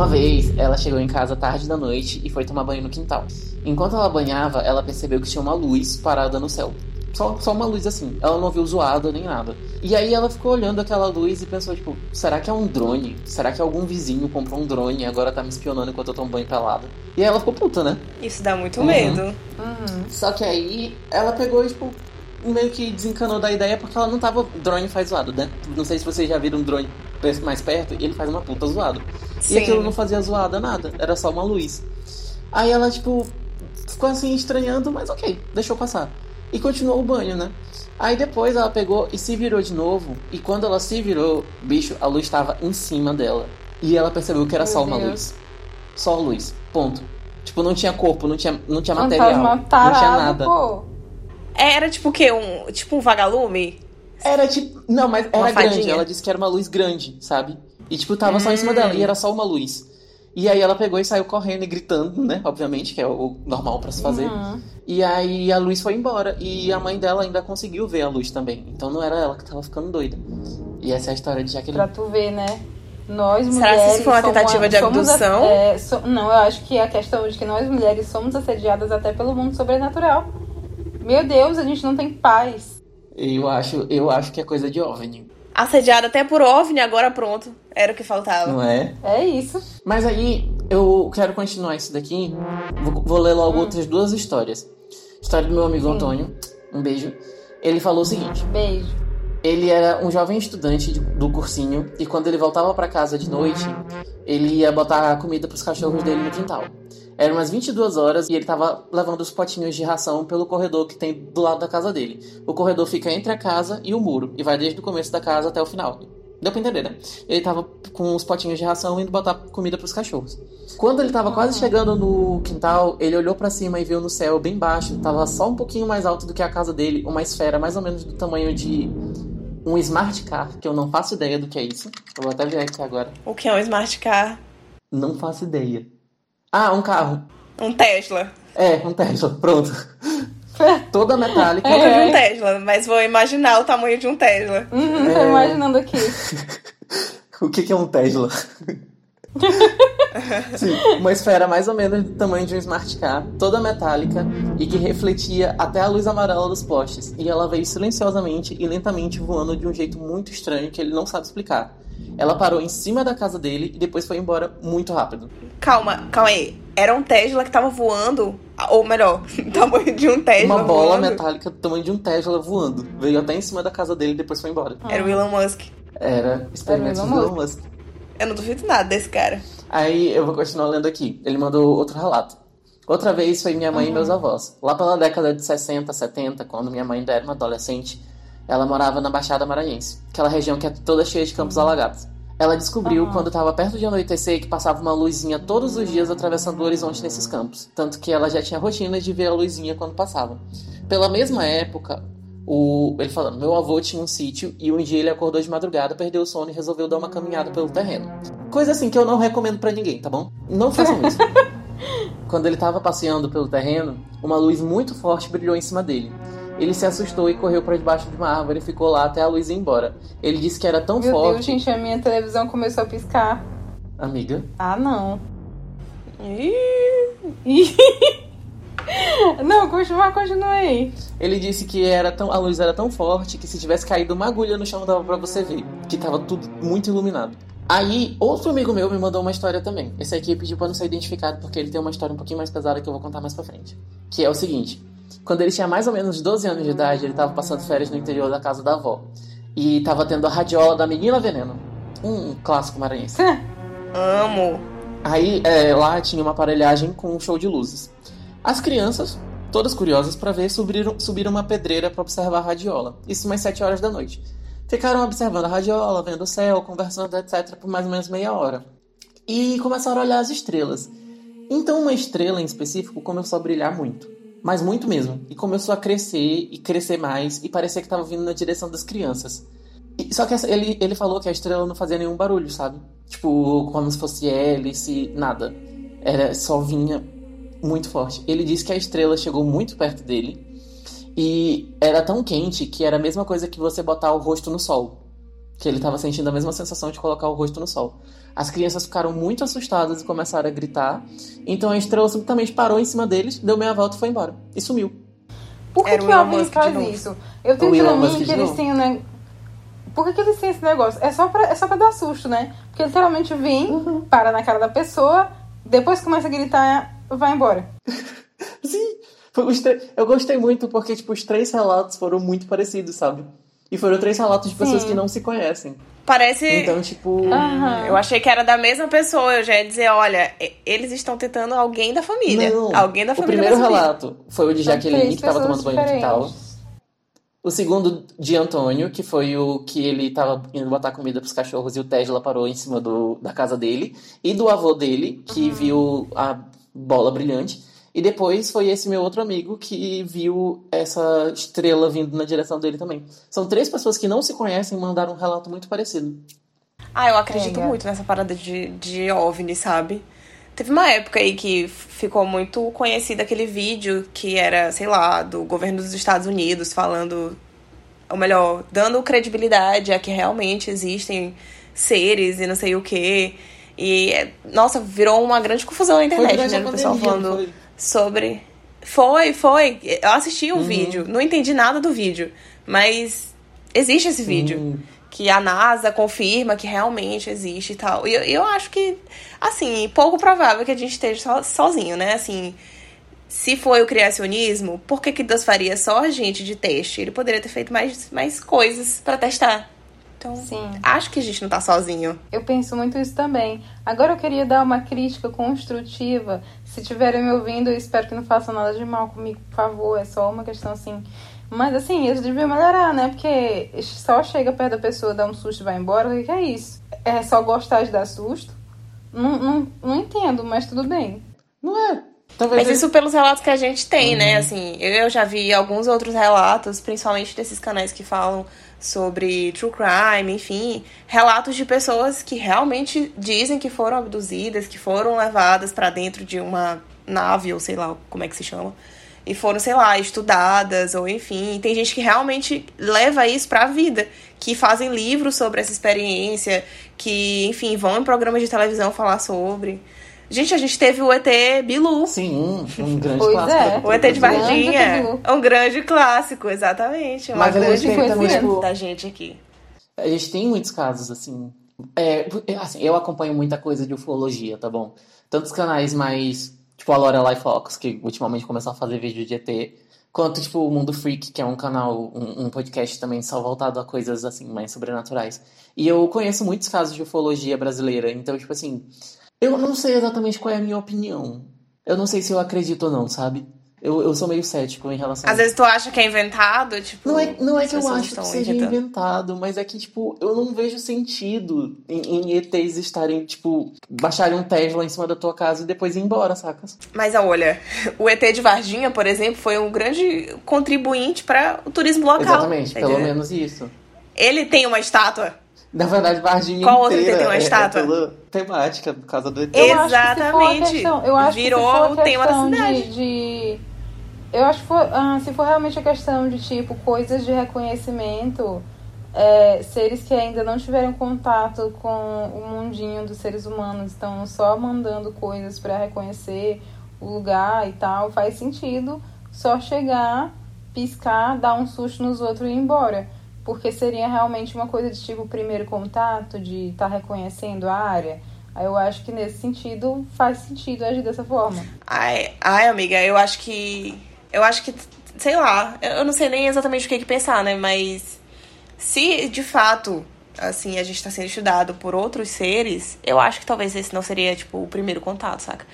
Uma vez, ela chegou em casa tarde da noite e foi tomar banho no quintal. Enquanto ela banhava, ela percebeu que tinha uma luz parada no céu. Só, só uma luz assim. Ela não viu zoado nem nada. E aí ela ficou olhando aquela luz e pensou, tipo, será que é um drone? Será que algum vizinho comprou um drone e agora tá me espionando enquanto eu tomo banho pelado? E aí ela ficou puta, né? Isso dá muito uhum. medo. Uhum. Só que aí ela pegou e, tipo, meio que desencanou da ideia porque ela não tava. Drone faz zoado, né? Não sei se vocês já viram um drone mais perto e ele faz uma puta zoado. Sim. E aquilo não fazia zoada nada, era só uma luz. Aí ela, tipo, ficou assim estranhando, mas ok, deixou passar. E continuou o banho, né? Aí depois ela pegou e se virou de novo. E quando ela se virou, bicho, a luz estava em cima dela. E ela percebeu que era Meu só uma Deus. luz. Só luz. Ponto. Tipo, não tinha corpo, não tinha, não tinha material. Tarado, não tinha nada. Pô. Era tipo o quê? Um, tipo um vagalume? Era tipo. Não, mas era grande. Ela disse que era uma luz grande, sabe? E tipo, tava hum. só em cima dela. E era só uma luz. E aí ela pegou e saiu correndo e gritando, né? Obviamente, que é o normal para se fazer. Uhum. E aí a luz foi embora. E a mãe dela ainda conseguiu ver a luz também. Então não era ela que tava ficando doida. E essa é a história de Jaqueline. Pra tu ver, né? Nós mulheres. Será que isso foi uma tentativa de abdução? É, so, não, eu acho que a questão de que nós mulheres somos assediadas até pelo mundo sobrenatural. Meu Deus, a gente não tem paz. Eu acho, eu acho que é coisa de OVNI. Assediada até por OVNI, agora pronto. Era o que faltava. Não é? É isso. Mas aí, eu quero continuar isso daqui. Vou, vou ler logo hum. outras duas histórias. História do meu amigo Sim. Antônio. Um beijo. Ele falou o seguinte. Beijo. Ele era um jovem estudante do cursinho e quando ele voltava para casa de noite, ele ia botar comida para os cachorros dele no quintal. Eram umas 22 horas e ele tava levando os potinhos de ração pelo corredor que tem do lado da casa dele. O corredor fica entre a casa e o muro e vai desde o começo da casa até o final. Deu pra entender, né? Ele tava com os potinhos de ração indo botar comida pros cachorros. Quando ele tava quase chegando no quintal, ele olhou para cima e viu no céu bem baixo, tava só um pouquinho mais alto do que a casa dele, uma esfera mais ou menos do tamanho de um smart car, que eu não faço ideia do que é isso. Eu vou até ver aqui agora. O que é um smart car? Não faço ideia. Ah, um carro. Um Tesla. É, um Tesla, pronto. <laughs> Toda metálica. Nunca vi um Tesla, mas vou imaginar o tamanho de um Tesla. Uhum, tô imaginando aqui. <laughs> o que, que é um Tesla? <laughs> Sim, uma esfera mais ou menos do tamanho de um smart car, toda metálica e que refletia até a luz amarela dos postes. E ela veio silenciosamente e lentamente voando de um jeito muito estranho que ele não sabe explicar. Ela parou em cima da casa dele e depois foi embora muito rápido. Calma, calma aí. Era um Tesla que tava voando, ou melhor, <laughs> tamanho de um Tesla. Uma bola voando. metálica do tamanho de um Tesla voando. Veio até em cima da casa dele e depois foi embora. Era o Elon Musk. Era experimentos Era do Elon Elon Musk. Eu não duvido nada desse cara. Aí eu vou continuar lendo aqui. Ele mandou outro relato. Outra vez foi minha mãe e meus avós. Lá pela década de 60, 70, quando minha mãe ainda era uma adolescente, ela morava na Baixada Maranhense, aquela região que é toda cheia de campos alagados. Ela descobriu, quando estava perto de anoitecer, que passava uma luzinha todos os dias atravessando o horizonte nesses campos. Tanto que ela já tinha rotina de ver a luzinha quando passava. Pela mesma época, o... ele falando, meu avô tinha um sítio e um dia ele acordou de madrugada, perdeu o sono e resolveu dar uma caminhada pelo terreno. Coisa assim que eu não recomendo pra ninguém, tá bom? Não façam isso. <laughs> Quando ele estava passeando pelo terreno, uma luz muito forte brilhou em cima dele. Ele se assustou e correu para debaixo de uma árvore e ficou lá até a luz ir embora. Ele disse que era tão Meu forte. Deus, gente, a minha televisão começou a piscar. Amiga, Ah, não. Ih, <laughs> <laughs> Não, continua, continua aí. ele disse que era tão, a luz era tão forte que se tivesse caído uma agulha no chão dava pra você ver, que tava tudo muito iluminado. Aí, outro amigo meu me mandou uma história também. Esse aqui pediu pra não ser identificado porque ele tem uma história um pouquinho mais pesada que eu vou contar mais pra frente. Que é o seguinte: quando ele tinha mais ou menos 12 anos de idade, ele tava passando férias no interior da casa da avó. E tava tendo a radiola da Menina Veneno. Um clássico maranhense. <laughs> amo. Aí é, lá tinha uma aparelhagem com um show de luzes. As crianças, todas curiosas pra ver, subiram, subiram uma pedreira pra observar a radiola. Isso umas 7 horas da noite. Ficaram observando a radiola, vendo o céu, conversando, etc., por mais ou menos meia hora. E começaram a olhar as estrelas. Então uma estrela em específico começou a brilhar muito. Mas muito mesmo. E começou a crescer e crescer mais e parecia que estava vindo na direção das crianças. E- só que essa- ele, ele falou que a estrela não fazia nenhum barulho, sabe? Tipo, como se fosse hélice, nada. Era só vinha muito forte. Ele disse que a estrela chegou muito perto dele e era tão quente que era a mesma coisa que você botar o rosto no sol. Que ele estava sentindo a mesma sensação de colocar o rosto no sol. As crianças ficaram muito assustadas e começaram a gritar. Então a estrela subitamente parou em cima deles, deu meia volta e foi embora. E sumiu. Por que, Era que o Elon faz isso? Eu tenho Musk mim que eles têm, né? Por que, que eles têm esse negócio? É só pra, é só pra dar susto, né? Porque literalmente vem, Uhum. para na cara da pessoa, depois começa a gritar, vai embora. <laughs> Sim. Eu gostei muito porque, tipo, os três relatos foram muito parecidos, sabe? E foram três relatos de pessoas Sim. que não se conhecem. Parece. Então, tipo. Aham. Eu achei que era da mesma pessoa. Eu já ia dizer, olha, eles estão tentando alguém da família. Não. Alguém da o família. primeiro vai subir. relato foi o de São Jaqueline, que tava tomando banho no quintal. O segundo de Antônio, que foi o que ele tava indo botar comida pros cachorros e o Tesla parou em cima do, da casa dele. E do avô dele, que Uhum. viu a bola brilhante. E depois foi esse meu outro amigo que viu essa estrela vindo na direção dele também. São três pessoas que não se conhecem e mandaram um relato muito parecido. Ah, eu acredito muito nessa parada de, de OVNI, sabe? Teve uma época aí que ficou muito conhecido aquele vídeo que era, sei lá, do governo dos Estados Unidos falando, ou melhor, dando credibilidade a que realmente existem seres e não sei o quê. E, nossa, virou uma grande confusão na internet, né? O pessoal pandemia, falando foi. sobre. Foi, foi. Eu assisti o Uhum. vídeo, não entendi nada do vídeo, mas existe esse vídeo Sim. que a NASA confirma que realmente existe e tal. E eu, eu acho que, assim, pouco provável que a gente esteja so- sozinho, né? Assim, se foi o criacionismo, por que que Deus faria só a gente de teste? Ele poderia ter feito mais, mais coisas pra testar. Então, Sim. acho que a gente não tá sozinho. Eu penso muito isso também. Agora eu queria dar uma crítica construtiva. Se estiverem me ouvindo, eu espero que não façam nada de mal comigo, por favor. É só uma questão assim. Mas assim, eles deviam melhorar, né? Porque só chega perto da pessoa, dá um susto e vai embora. O que é isso? É só gostar de dar susto? Não, não, não entendo, mas tudo bem. Não é. Talvez Mas isso pelos relatos que a gente tem, né? Assim, eu já vi alguns outros relatos, principalmente desses canais que falam sobre true crime, enfim, relatos de pessoas que realmente dizem que foram abduzidas, que foram levadas para dentro de uma nave ou sei lá como é que se chama e foram, sei lá, estudadas, ou enfim. Tem gente que realmente leva isso pra vida, que fazem livros sobre essa experiência, que, enfim, vão em programas de televisão falar sobre. Gente, a gente teve o ET Bilu. Sim, um, um grande Pois clássico. é. O ET de Varginha. É um grande clássico, exatamente. Uma Mas grande também, conhecimento tipo, da gente aqui. A gente tem muitos casos, assim. É, assim, eu acompanho muita coisa de ufologia, tá bom? Tantos canais mais, tipo a Lorelai Fox, que ultimamente começou a fazer vídeo de ET, quanto, tipo, o Mundo Freak, que é um canal, um, um podcast também só voltado a coisas, assim, mais sobrenaturais. E eu conheço muitos casos de ufologia brasileira, então, tipo assim, eu não sei exatamente qual é a minha opinião. Eu não sei se eu acredito ou não, sabe? Eu, eu sou meio cético em relação Às vezes tu acha que é inventado, tipo. não é, não é que eu acho que seja inventado, mas é que, tipo, eu não vejo sentido em, em ETs estarem, tipo, baixarem um Tesla em cima da tua casa e depois ir embora, sacas? Mas olha, o ET de Varginha, por exemplo, foi um grande contribuinte para o turismo local. Exatamente, tá pelo menos isso. Ele tem uma estátua. Na verdade, Varginha Qual outro inteira ET tem uma é- estátua? É toda temática, por causa do ET. Exatamente. questão- eu acho Virou o tema da cidade. De, de- eu acho que for, ah, se for realmente a questão de tipo coisas de reconhecimento, é, seres que ainda não tiveram contato com o mundinho dos seres humanos, estão só mandando coisas para reconhecer o lugar e tal, faz sentido só chegar, piscar, dar um susto nos outros e ir embora. Porque seria realmente uma coisa de tipo primeiro contato, de estar reconhecendo a área. Aí eu acho que nesse sentido faz sentido agir dessa forma. Ai, ai, amiga, eu acho que. Eu acho que. Sei lá, eu não sei nem exatamente o que, que pensar, né? Mas se de fato, assim, a gente tá sendo estudado por outros seres, eu acho que talvez esse não seria, tipo, o primeiro contato, saca?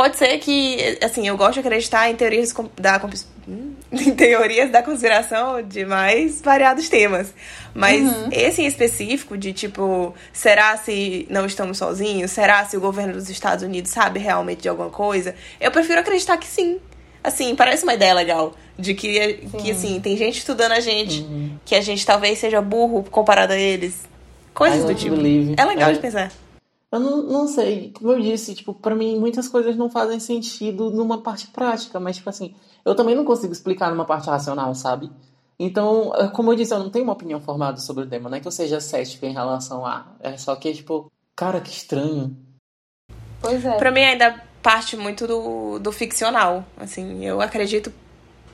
Pode ser que, assim, eu gosto de acreditar em teorias da hum, <laughs> em teorias da conspiração de mais variados temas. Mas Uhum. esse em específico, de tipo, será se não estamos sozinhos? Será se o governo dos Estados Unidos sabe realmente de alguma coisa? Eu prefiro acreditar que sim. Assim, parece uma ideia legal. De que, que assim, tem gente estudando a gente, Uhum. que a gente talvez seja burro comparado a eles. Coisas do tipo. believe. É legal É. de pensar. Eu não, não sei, como eu disse, tipo, pra mim muitas coisas não fazem sentido numa parte prática, mas, tipo assim, eu também não consigo explicar numa parte racional, sabe? Então, é, como eu disse, eu não tenho uma opinião formada sobre o tema, não é que eu seja cético em relação a. É só que, tipo, cara, que estranho. Pois é. Pra mim ainda parte muito do, do ficcional. Assim, eu acredito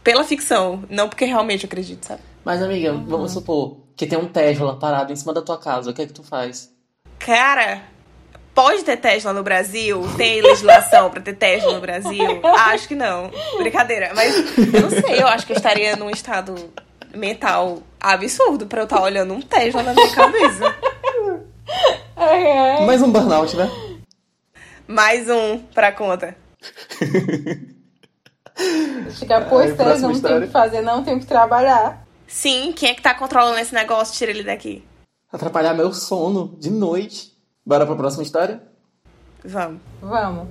pela ficção, não porque realmente eu acredito, sabe? Mas, amiga, vamos supor que tem um Tesla parado em cima da tua casa, o que é que tu faz? Cara, pode ter Tesla no Brasil? Tem legislação pra ter Tesla no Brasil? Acho que não. Brincadeira. Mas eu não sei, eu acho que eu estaria num estado mental absurdo pra eu estar olhando um Tesla na minha cabeça. Ai, ai. Mais um burnout, né? Mais um pra conta. Ai, tem, próxima não história. o que fazer, não tenho que trabalhar. Sim, quem é que tá controlando esse negócio? Tira ele daqui. Atrapalhar meu sono de noite. Bora pra próxima história? Vamos. Vamos.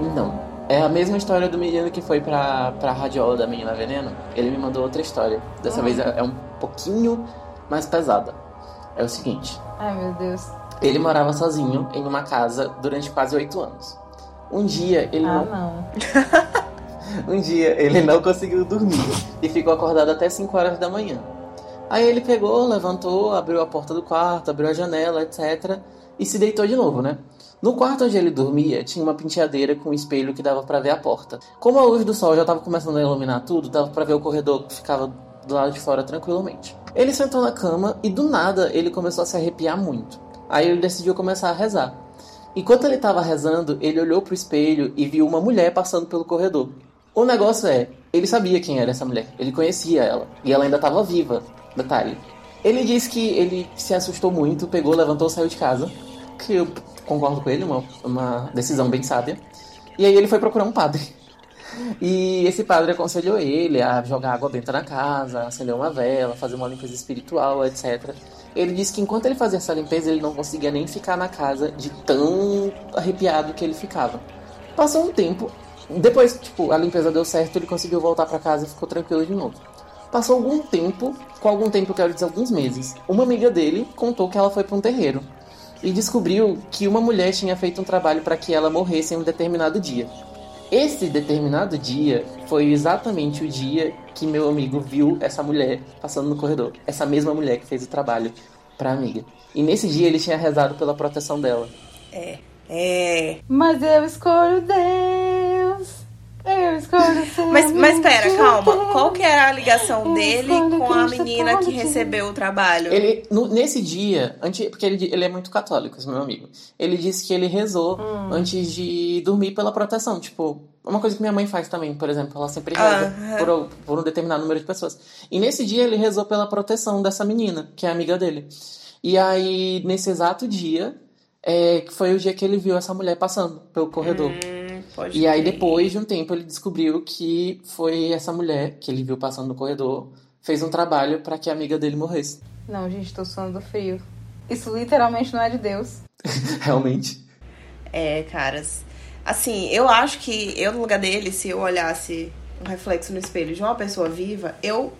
Então, é a mesma história do menino que foi pra, pra radiola da Menina Veneno. Ele me mandou outra história. Dessa vez é, é um pouquinho mais pesada. É o seguinte: Ai, meu Deus. ele morava sozinho em uma casa durante quase oito anos. Um dia ele Ah, não, não. <laughs> um dia ele não conseguiu dormir e ficou acordado até 5 horas da manhã. Aí ele pegou, levantou, abriu a porta do quarto, abriu a janela, etc. E se deitou de novo, né? No quarto onde ele dormia, tinha uma penteadeira com um espelho que dava pra ver a porta. Como a luz do sol já tava começando a iluminar tudo, dava pra ver o corredor que ficava do lado de fora tranquilamente. Ele sentou na cama e do nada ele começou a se arrepiar muito. Aí ele decidiu começar a rezar. Enquanto ele estava rezando, ele olhou pro espelho e viu uma mulher passando pelo corredor. O negócio é, ele sabia quem era essa mulher, ele conhecia ela, e ela ainda estava viva. Detalhe. Ele disse que ele se assustou muito, pegou, levantou, saiu de casa. Que eu concordo com ele, uma, uma decisão bem sábia. E aí ele foi procurar um padre. E esse padre aconselhou ele a jogar água benta na casa, acender uma vela, fazer uma limpeza espiritual, etc. Ele disse que enquanto ele fazia essa limpeza, ele não conseguia nem ficar na casa de tão arrepiado que ele ficava. Passou um tempo, depois, tipo, a limpeza deu certo, ele conseguiu voltar para casa e ficou tranquilo de novo. Passou algum tempo, com algum tempo quero dizer alguns meses, uma amiga dele contou que ela foi para um terreiro e descobriu que uma mulher tinha feito um trabalho para que ela morresse em um determinado dia. Esse determinado dia foi exatamente o dia que meu amigo viu essa mulher passando no corredor. Essa mesma mulher que fez o trabalho para a amiga. E nesse dia ele tinha rezado pela proteção dela. É. É. Mas eu escolho Deus. Eu escolho ser Mas, mas pera, calma. Qual que era a ligação Eu dele com a menina que recebeu o trabalho? Ele, no- nesse dia, antes, porque ele, ele é muito católico, esse meu amigo. Ele disse que ele rezou Hum. antes de dormir pela proteção. Tipo, uma coisa que minha mãe faz também, por exemplo. Ela sempre reza por, por um determinado número de pessoas. E nesse dia ele rezou pela proteção dessa menina, que é amiga dele. E aí, nesse exato dia, é, que foi o dia que ele viu essa mulher passando pelo corredor. Hum, pode E aí, depois de um tempo, ele descobriu que foi essa mulher que ele viu passando no corredor, fez um trabalho para que a amiga dele morresse. Não, gente, tô suando frio. Isso literalmente não é de Deus. <laughs> Realmente. É, caras. Assim, eu acho que eu, no lugar dele, se eu olhasse um reflexo no espelho de uma pessoa viva, eu,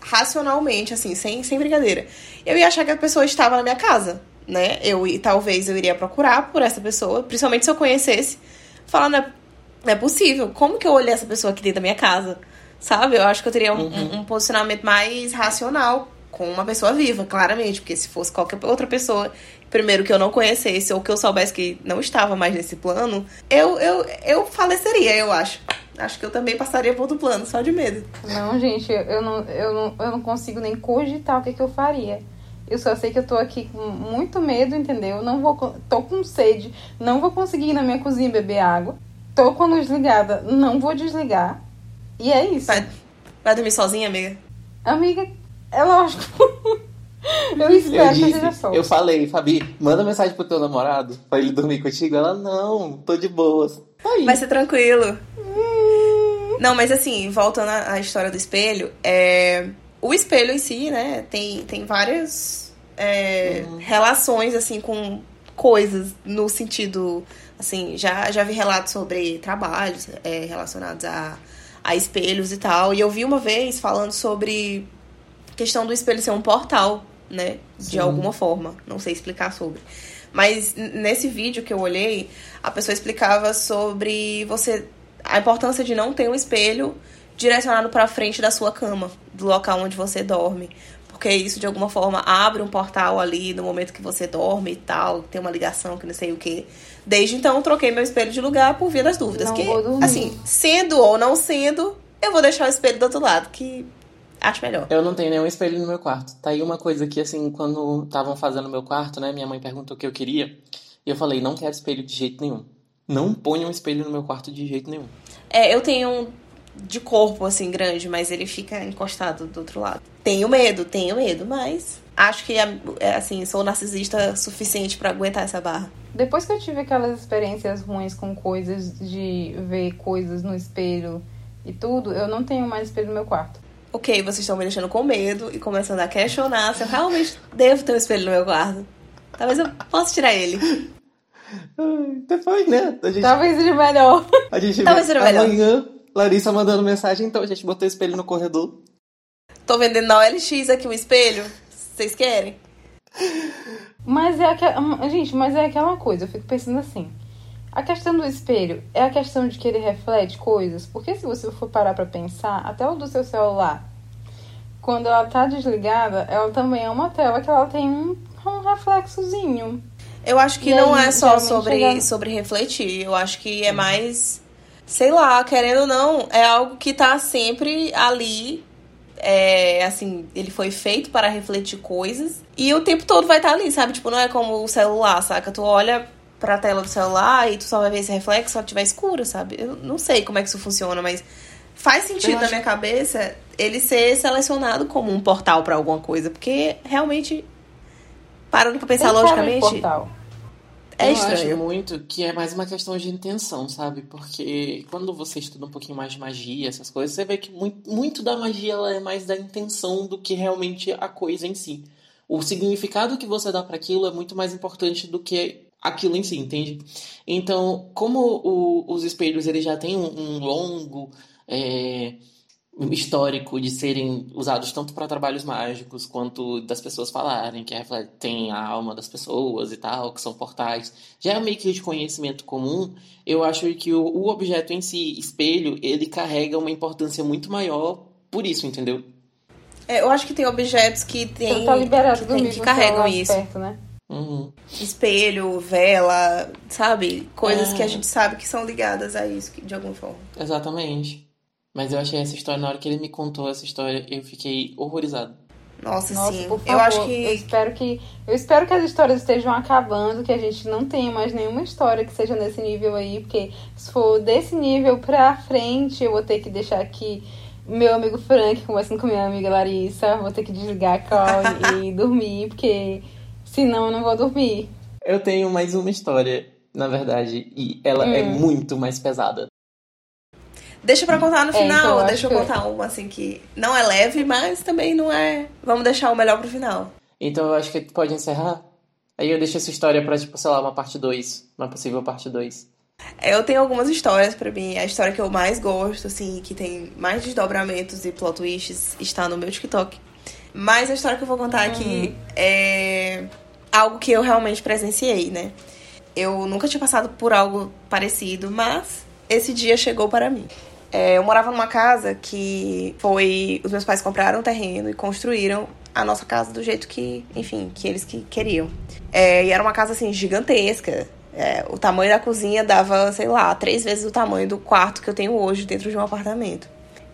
racionalmente, assim, sem, sem brincadeira, eu ia achar que a pessoa estava na minha casa, né? Eu, e talvez eu iria procurar por essa pessoa, principalmente se eu conhecesse, falar, não é, não é possível, como que eu olhei essa pessoa aqui dentro da minha casa? Sabe? Eu acho que eu teria um, um- um posicionamento mais racional com uma pessoa viva, claramente, porque se fosse qualquer outra pessoa, primeiro que eu não conhecesse ou que eu soubesse que não estava mais nesse plano, eu, eu, eu faleceria, eu acho. Acho que eu também passaria por outro plano, só de medo. Não, gente, eu- não, eu não, eu não consigo nem cogitar o que, que eu faria. Eu só sei que eu tô aqui com muito medo, entendeu? Não vou, tô com sede, não vou conseguir ir na minha cozinha beber água. Tô com a luz ligada, não vou desligar. E é isso. Vai, vai dormir sozinha, amiga? Amiga, é lógico. <laughs> eu espero Eu que disse, seja só. eu falei, Fabi, manda mensagem pro teu namorado pra ele dormir contigo. Ela, não, tô de boas. Aí. Vai ser tranquilo. Não, mas assim, voltando à história do espelho, é... o espelho em si, né, tem, tem várias é, relações, assim, com coisas no sentido, assim, já, já vi relatos sobre trabalhos é, relacionados a, a espelhos e tal, e eu vi uma vez falando sobre questão do espelho ser um portal, né, de Sim. alguma forma, não sei explicar sobre. Mas nesse vídeo que eu olhei, a pessoa explicava sobre você a importância de não ter um espelho direcionado para frente da sua cama, do local onde você dorme, porque isso de alguma forma abre um portal ali no momento que você dorme e tal, tem uma ligação que não sei o que. Desde então eu troquei meu espelho de lugar por via das dúvidas, Não que assim, sendo ou não sendo, eu vou deixar o espelho do outro lado, que acho melhor. Eu não tenho nenhum espelho no meu quarto. Tá aí uma coisa que, assim, quando estavam fazendo o meu quarto, né, minha mãe perguntou o que eu queria. E eu falei, não quero espelho de jeito nenhum. Não ponha um espelho no meu quarto de jeito nenhum. É, eu tenho um de corpo, assim, grande, mas ele fica encostado do outro lado. Tenho medo, tenho medo, mas acho que, é, assim, sou narcisista suficiente pra aguentar essa barra. Depois que eu tive aquelas experiências ruins com coisas, de ver coisas no espelho e tudo, eu não tenho mais espelho no meu quarto. Ok, vocês estão me deixando com medo e começando a questionar se eu realmente devo ter um espelho no meu quarto. Talvez eu possa tirar ele. <laughs> Depois, né? A gente, Talvez seja melhor. a gente Talvez seja melhor. amanhã, Larissa mandando mensagem, então a gente botou o espelho no corredor. Tô vendendo na OLX aqui um espelho. Vocês querem? Mas é aquela. Gente, mas é aquela coisa, eu fico pensando assim. A questão do espelho é a questão de que ele reflete coisas. Porque se você for parar pra pensar, até o do seu celular, quando ela tá desligada, ela também é uma tela que ela tem um, um reflexozinho. Eu acho que E não aí, é só sobre, chega- sobre refletir. Eu acho que é mais. Sei lá, querendo ou não, é algo que tá sempre ali. É, assim, ele foi feito para refletir coisas. E o tempo todo vai estar ali, sabe? Tipo, não é como o celular, saca? Tu olha pra tela do celular e tu só vai ver esse reflexo só tiver escuro, sabe? Eu não sei como é que isso funciona, mas faz sentido na minha cabeça ele ser selecionado como um portal pra alguma coisa. Porque realmente, parando pra pensar Tem cara de logicamente. portal. É eu estranho. acho muito que é mais uma questão de intenção, sabe? Porque quando você estuda um pouquinho mais de magia, essas coisas, você vê que muito, muito da magia ela é mais da intenção do que realmente a coisa em si. O significado que você dá para aquilo é muito mais importante do que aquilo em si, entende? Então, como o- os espelhos eles já têm um, um longo é, histórico de serem usados tanto para trabalhos mágicos quanto das pessoas falarem que tem a alma das pessoas e tal, que são portais, já é meio que de conhecimento comum. Eu acho que o, o objeto em si, espelho, ele carrega uma importância muito maior por isso, entendeu? É, eu acho que tem objetos que tem, Você tá liberado que, tem- que carregam isso. Perto, né? Uhum. Espelho, vela, sabe? Coisas É. que a gente sabe que são ligadas a isso de alguma forma. Exatamente. Mas eu achei essa história, na hora que ele me contou essa história, eu fiquei horrorizado. Nossa, Nossa, sim. por favor. eu acho Eu que espero que eu espero que as histórias estejam acabando, que a gente não tenha mais nenhuma história que seja nesse nível aí, porque se for desse nível pra frente, eu vou ter que deixar aqui meu amigo Frank conversando com minha amiga Larissa, vou ter que desligar a call <laughs> e dormir, porque senão eu não vou dormir. Eu tenho mais uma história, na verdade, e ela é Hum. muito mais pesada. Deixa pra contar no É, final. então, eu Deixa eu que- contar uma assim que não é leve, mas também não é. Vamos deixar o melhor pro final. Então eu acho que pode encerrar. Aí eu deixo essa história pra, tipo, sei lá, uma parte 2. Uma possível parte 2. É, Eu tenho algumas histórias pra mim. A história que eu mais gosto, assim, que tem mais desdobramentos e plot twists, está no meu TikTok. Mas a história que eu vou contar aqui é algo que eu realmente presenciei, né? Eu nunca tinha passado por algo parecido, mas esse dia chegou para mim. É, eu morava numa casa que foi. Os meus pais compraram um terreno e construíram a nossa casa do jeito que, enfim, que eles que queriam. É, e era uma casa assim, gigantesca. É, o tamanho da cozinha dava, sei lá, três vezes o tamanho do quarto que eu tenho hoje dentro de um apartamento.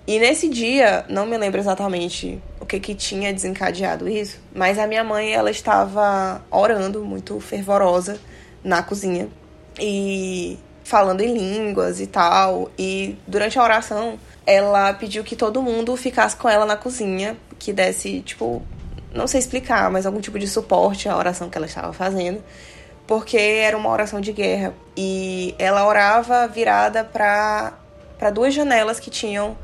E nesse dia, não me lembro exatamente o que que tinha desencadeado isso, mas a minha mãe, ela estava orando muito fervorosa na cozinha e falando em línguas e tal. E durante a oração, ela pediu que todo mundo ficasse com ela na cozinha, que desse, tipo, não sei explicar, mas algum tipo de suporte à oração que ela estava fazendo, porque era uma oração de guerra. E ela orava virada para para duas janelas que tinham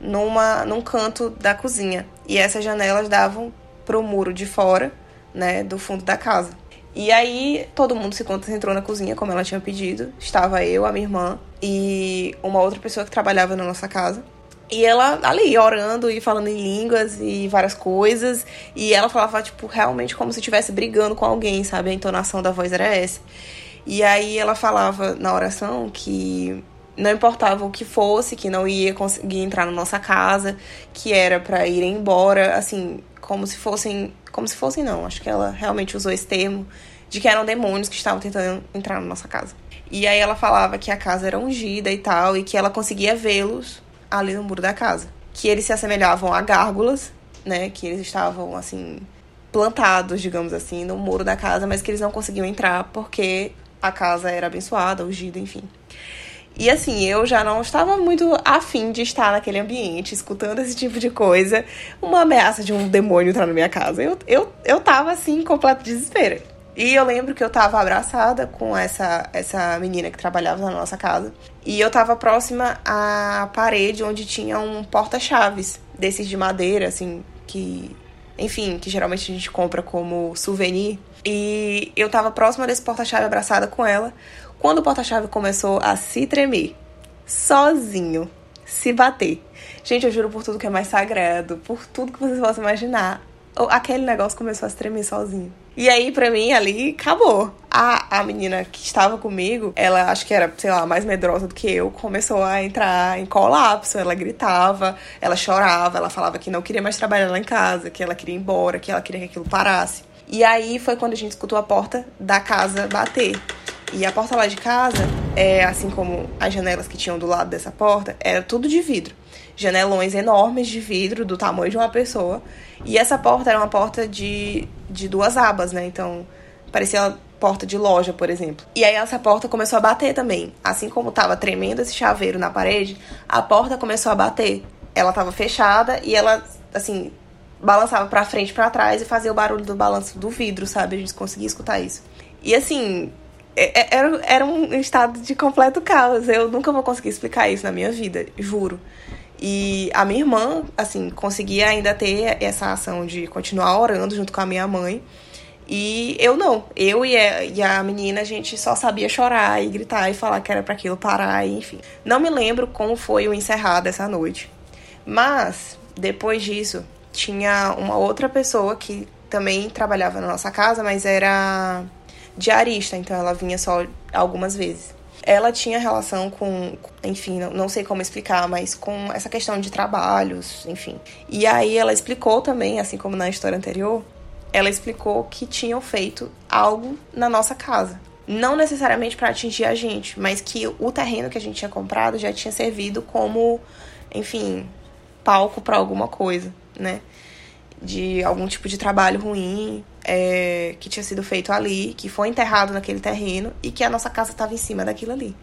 numa num canto da cozinha. E essas janelas davam pro muro de fora, né, do fundo da casa. E aí todo mundo se concentrou na cozinha, como ela tinha pedido. Estava eu, a minha irmã e uma outra pessoa que trabalhava na nossa casa. E ela ali orando e falando em línguas e várias coisas. E ela falava, tipo, realmente como se estivesse brigando com alguém, sabe? A entonação da voz era essa. E aí ela falava na oração que não importava o que fosse, que não ia conseguir entrar na nossa casa, que era para ir embora, assim, como se fossem, como se fossem não, acho que ela realmente usou esse termo de que eram demônios que estavam tentando entrar na nossa casa. E aí ela falava que a casa era ungida e tal e que ela conseguia vê-los ali no muro da casa, que eles se assemelhavam a gárgulas, né, que eles estavam assim plantados, digamos assim, no muro da casa, mas que eles não conseguiam entrar porque a casa era abençoada, ungida, enfim. E assim, eu já não estava muito afim de estar naquele ambiente, escutando esse tipo de coisa, uma ameaça de um demônio entrar na minha casa. Eu, eu, eu tava assim, em completo desespero. E eu lembro que eu tava abraçada com essa, essa menina que trabalhava na nossa casa. E eu tava próxima à parede onde tinha um porta-chaves, desses de madeira, assim, que. Enfim, que geralmente a gente compra como souvenir. E eu tava próxima desse porta-chave abraçada com ela. Quando o porta-chave começou a se tremer, sozinho, se bater. Gente, eu juro por tudo que é mais sagrado, por tudo que vocês possam imaginar. Aquele negócio começou a se tremer sozinho. E aí, pra mim, ali, acabou. A, a menina que estava comigo, ela acho que era, sei lá, mais medrosa do que eu, começou a entrar em colapso. Ela gritava, ela chorava, ela falava que não queria mais trabalhar lá em casa, que ela queria ir embora, que ela queria que aquilo parasse. E aí foi quando a gente escutou a porta da casa bater. E a porta lá de casa, é, assim como as janelas que tinham do lado dessa porta, era tudo de vidro. Janelões enormes de vidro, do tamanho de uma pessoa. E essa porta era uma porta de, de duas abas, né? Então, parecia uma porta de loja, por exemplo. E aí essa porta começou a bater também. Assim como tava tremendo esse chaveiro na parede, a porta começou a bater. Ela tava fechada e ela, assim, balançava pra frente pra trás e fazia o barulho do balanço do vidro, sabe? A gente conseguia escutar isso. E assim, era, era um estado de completo caos. Eu nunca vou conseguir explicar isso na minha vida, juro. E a minha irmã, assim, conseguia ainda ter essa ação de continuar orando junto com a minha mãe. E eu não. Eu e a, e a menina, a gente só sabia chorar e gritar e falar que era para aquilo parar, e, enfim. Não me lembro como foi o encerrado essa noite. Mas, depois disso, tinha uma outra pessoa que também trabalhava na nossa casa, mas era diarista, então ela vinha só algumas vezes. Ela tinha relação com, enfim, não, sei como explicar, mas com essa questão de trabalhos, enfim. E aí ela explicou também, assim como na história anterior, ela explicou que tinham feito algo na nossa casa. Não necessariamente para atingir a gente, mas que o terreno que a gente tinha comprado já tinha servido como, enfim, palco para alguma coisa, né? De algum tipo de trabalho ruim é, que tinha sido feito ali, que foi enterrado naquele terreno e que a nossa casa estava em cima daquilo ali.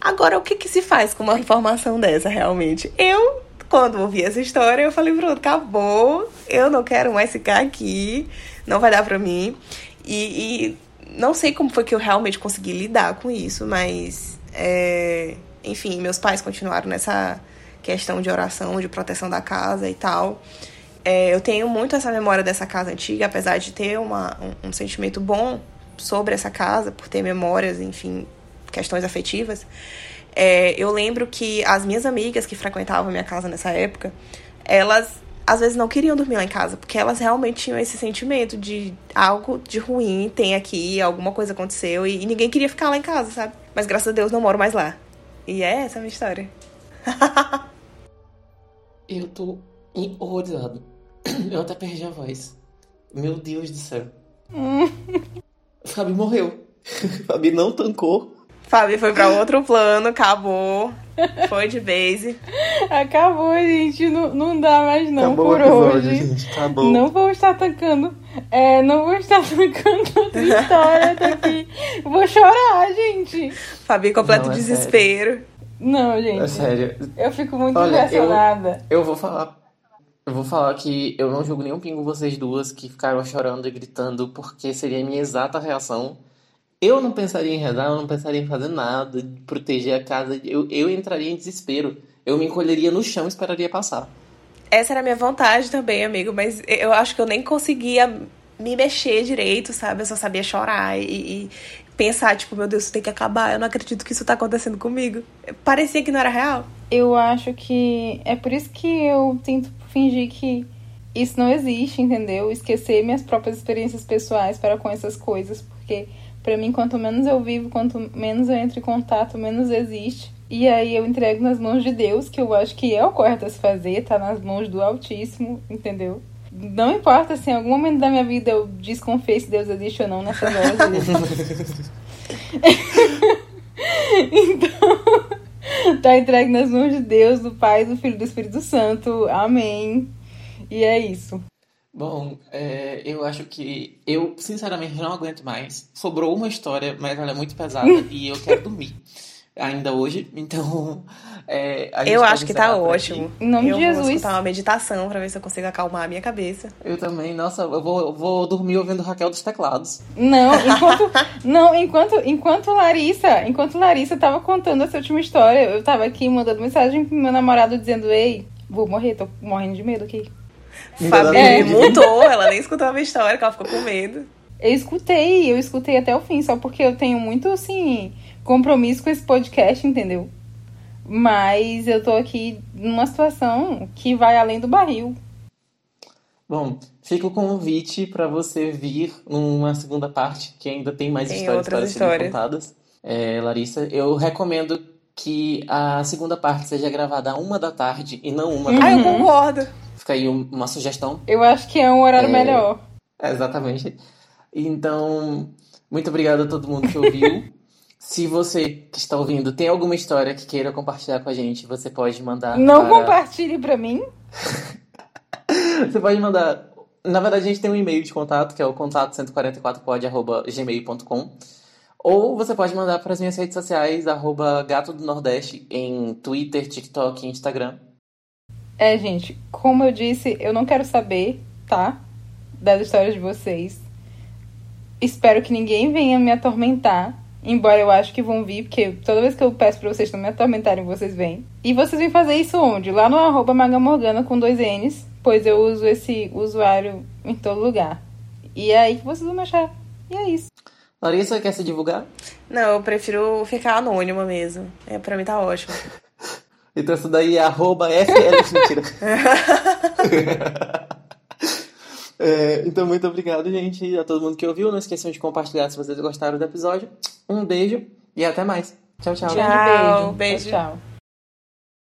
Agora, o que, que se faz com uma informação dessa realmente? Eu quando ouvi essa história, eu falei, pronto, acabou, eu não quero mais ficar aqui, não vai dar pra mim. E, e não sei como foi que eu realmente consegui lidar com isso, mas, é, enfim, meus pais continuaram nessa questão de oração, de proteção da casa e tal. É, eu tenho muito essa memória dessa casa antiga, apesar de ter uma, um, um sentimento bom sobre essa casa, por ter memórias, enfim, questões afetivas. É, eu lembro que as minhas amigas que frequentavam minha casa nessa época, elas às vezes não queriam dormir lá em casa, porque elas realmente tinham esse sentimento de algo de ruim tem aqui, alguma coisa aconteceu e, e ninguém queria ficar lá em casa, sabe? Mas graças a Deus não moro mais lá. E é essa a minha história. <laughs> eu tô horrorizado. <clears throat> Eu até perdi a voz. Meu Deus do céu. <laughs> Fabi morreu. Fabi não tancou Fabi foi pra outro plano, acabou. Foi de base. Acabou, gente. Não, não dá mais não acabou por episódio, hoje. Gente, acabou. Não vou estar tancando. É, não vou estar <laughs> tancando outra história daqui. Vou chorar, gente. Fabi, completo não, é desespero. Sério. Não, gente. É sério. Eu fico muito Olha, impressionada. Eu, eu vou falar. Eu vou falar que eu não julgo nenhum pingo vocês duas que ficaram chorando e gritando, porque seria a minha exata reação eu não pensaria em rezar, eu não pensaria em fazer nada, proteger a casa. Eu, eu entraria em desespero. Eu me encolheria no chão e esperaria passar. Essa era a minha vontade também, amigo, mas eu acho que eu nem conseguia me mexer direito, sabe? Eu só sabia chorar e, e pensar, tipo, meu Deus, isso tem que acabar, eu não acredito que isso tá acontecendo comigo. Parecia que não era real. Eu acho que é por isso que eu tento fingir que isso não existe, entendeu? Esquecer minhas próprias experiências pessoais para com essas coisas, porque para mim, quanto menos eu vivo, quanto menos eu entro em contato, menos existe. E aí eu entrego nas mãos de Deus, que eu acho que é o correto a se fazer, tá nas mãos do Altíssimo, entendeu? Não importa se em algum momento da minha vida eu desconfiei se Deus existe ou não nessas <laughs> horas. <laughs> então, <laughs> tá entregue nas mãos de Deus, do Pai, do Filho e do Espírito Santo. Amém. E é isso. Bom, é, eu acho que eu, sinceramente, não aguento mais. Sobrou uma história, mas ela é muito pesada <laughs> e eu quero dormir ainda hoje. Então, é, eu acho que tá ótimo. Em nome eu de Jesus. vou escutar uma meditação pra ver se eu consigo acalmar a minha cabeça. Eu também. Nossa, eu vou, eu vou dormir ouvindo Raquel dos teclados. Não, enquanto <laughs> não, enquanto enquanto Larissa, enquanto Larissa tava contando essa última história, eu tava aqui mandando mensagem pro meu namorado dizendo: "Ei, vou morrer, tô morrendo de medo aqui". Fabi é. mutou, ela nem escutou a minha história, que ela ficou com medo. Eu escutei, eu escutei até o fim, só porque eu tenho muito, assim, compromisso com esse podcast, entendeu? Mas eu tô aqui numa situação que vai além do barril. Bom, fica o convite para você vir numa segunda parte, que ainda tem mais tem histórias para serem contadas. É, Larissa, eu recomendo que a segunda parte seja gravada a uma da tarde e não uma da. Ah, eu concordo. Fica aí uma sugestão. Eu acho que é um horário é, melhor. Exatamente. Então, muito obrigado a todo mundo que ouviu. <laughs> Se você que está ouvindo tem alguma história que queira compartilhar com a gente, você pode mandar. Não para... compartilhe para mim. <laughs> você pode mandar. Na verdade, a gente tem um e-mail de contato, que é o contato144pod.gmail.com. Ou você pode mandar para as minhas redes sociais, arroba Gato do Nordeste, em Twitter, TikTok e Instagram. É, gente, como eu disse, eu não quero saber, tá? Das histórias de vocês. Espero que ninguém venha me atormentar. Embora eu acho que vão vir, porque toda vez que eu peço pra vocês não me atormentarem, vocês vêm. E vocês vêm fazer isso onde? Lá no arroba Magamorgana com dois N's, pois eu uso esse usuário em todo lugar. E é aí que vocês vão me achar. E é isso. Larissa, quer se divulgar? Não, eu prefiro ficar anônima mesmo. É, pra mim tá ótimo. <laughs> Então isso daí é arroba FL. Mentira. <laughs> É, então, muito obrigado, gente, a todo mundo que ouviu. Não esqueçam de compartilhar se vocês gostaram do episódio. Um beijo e até mais. Tchau, tchau. Tchau. Beijo. beijo. Tchau, tchau.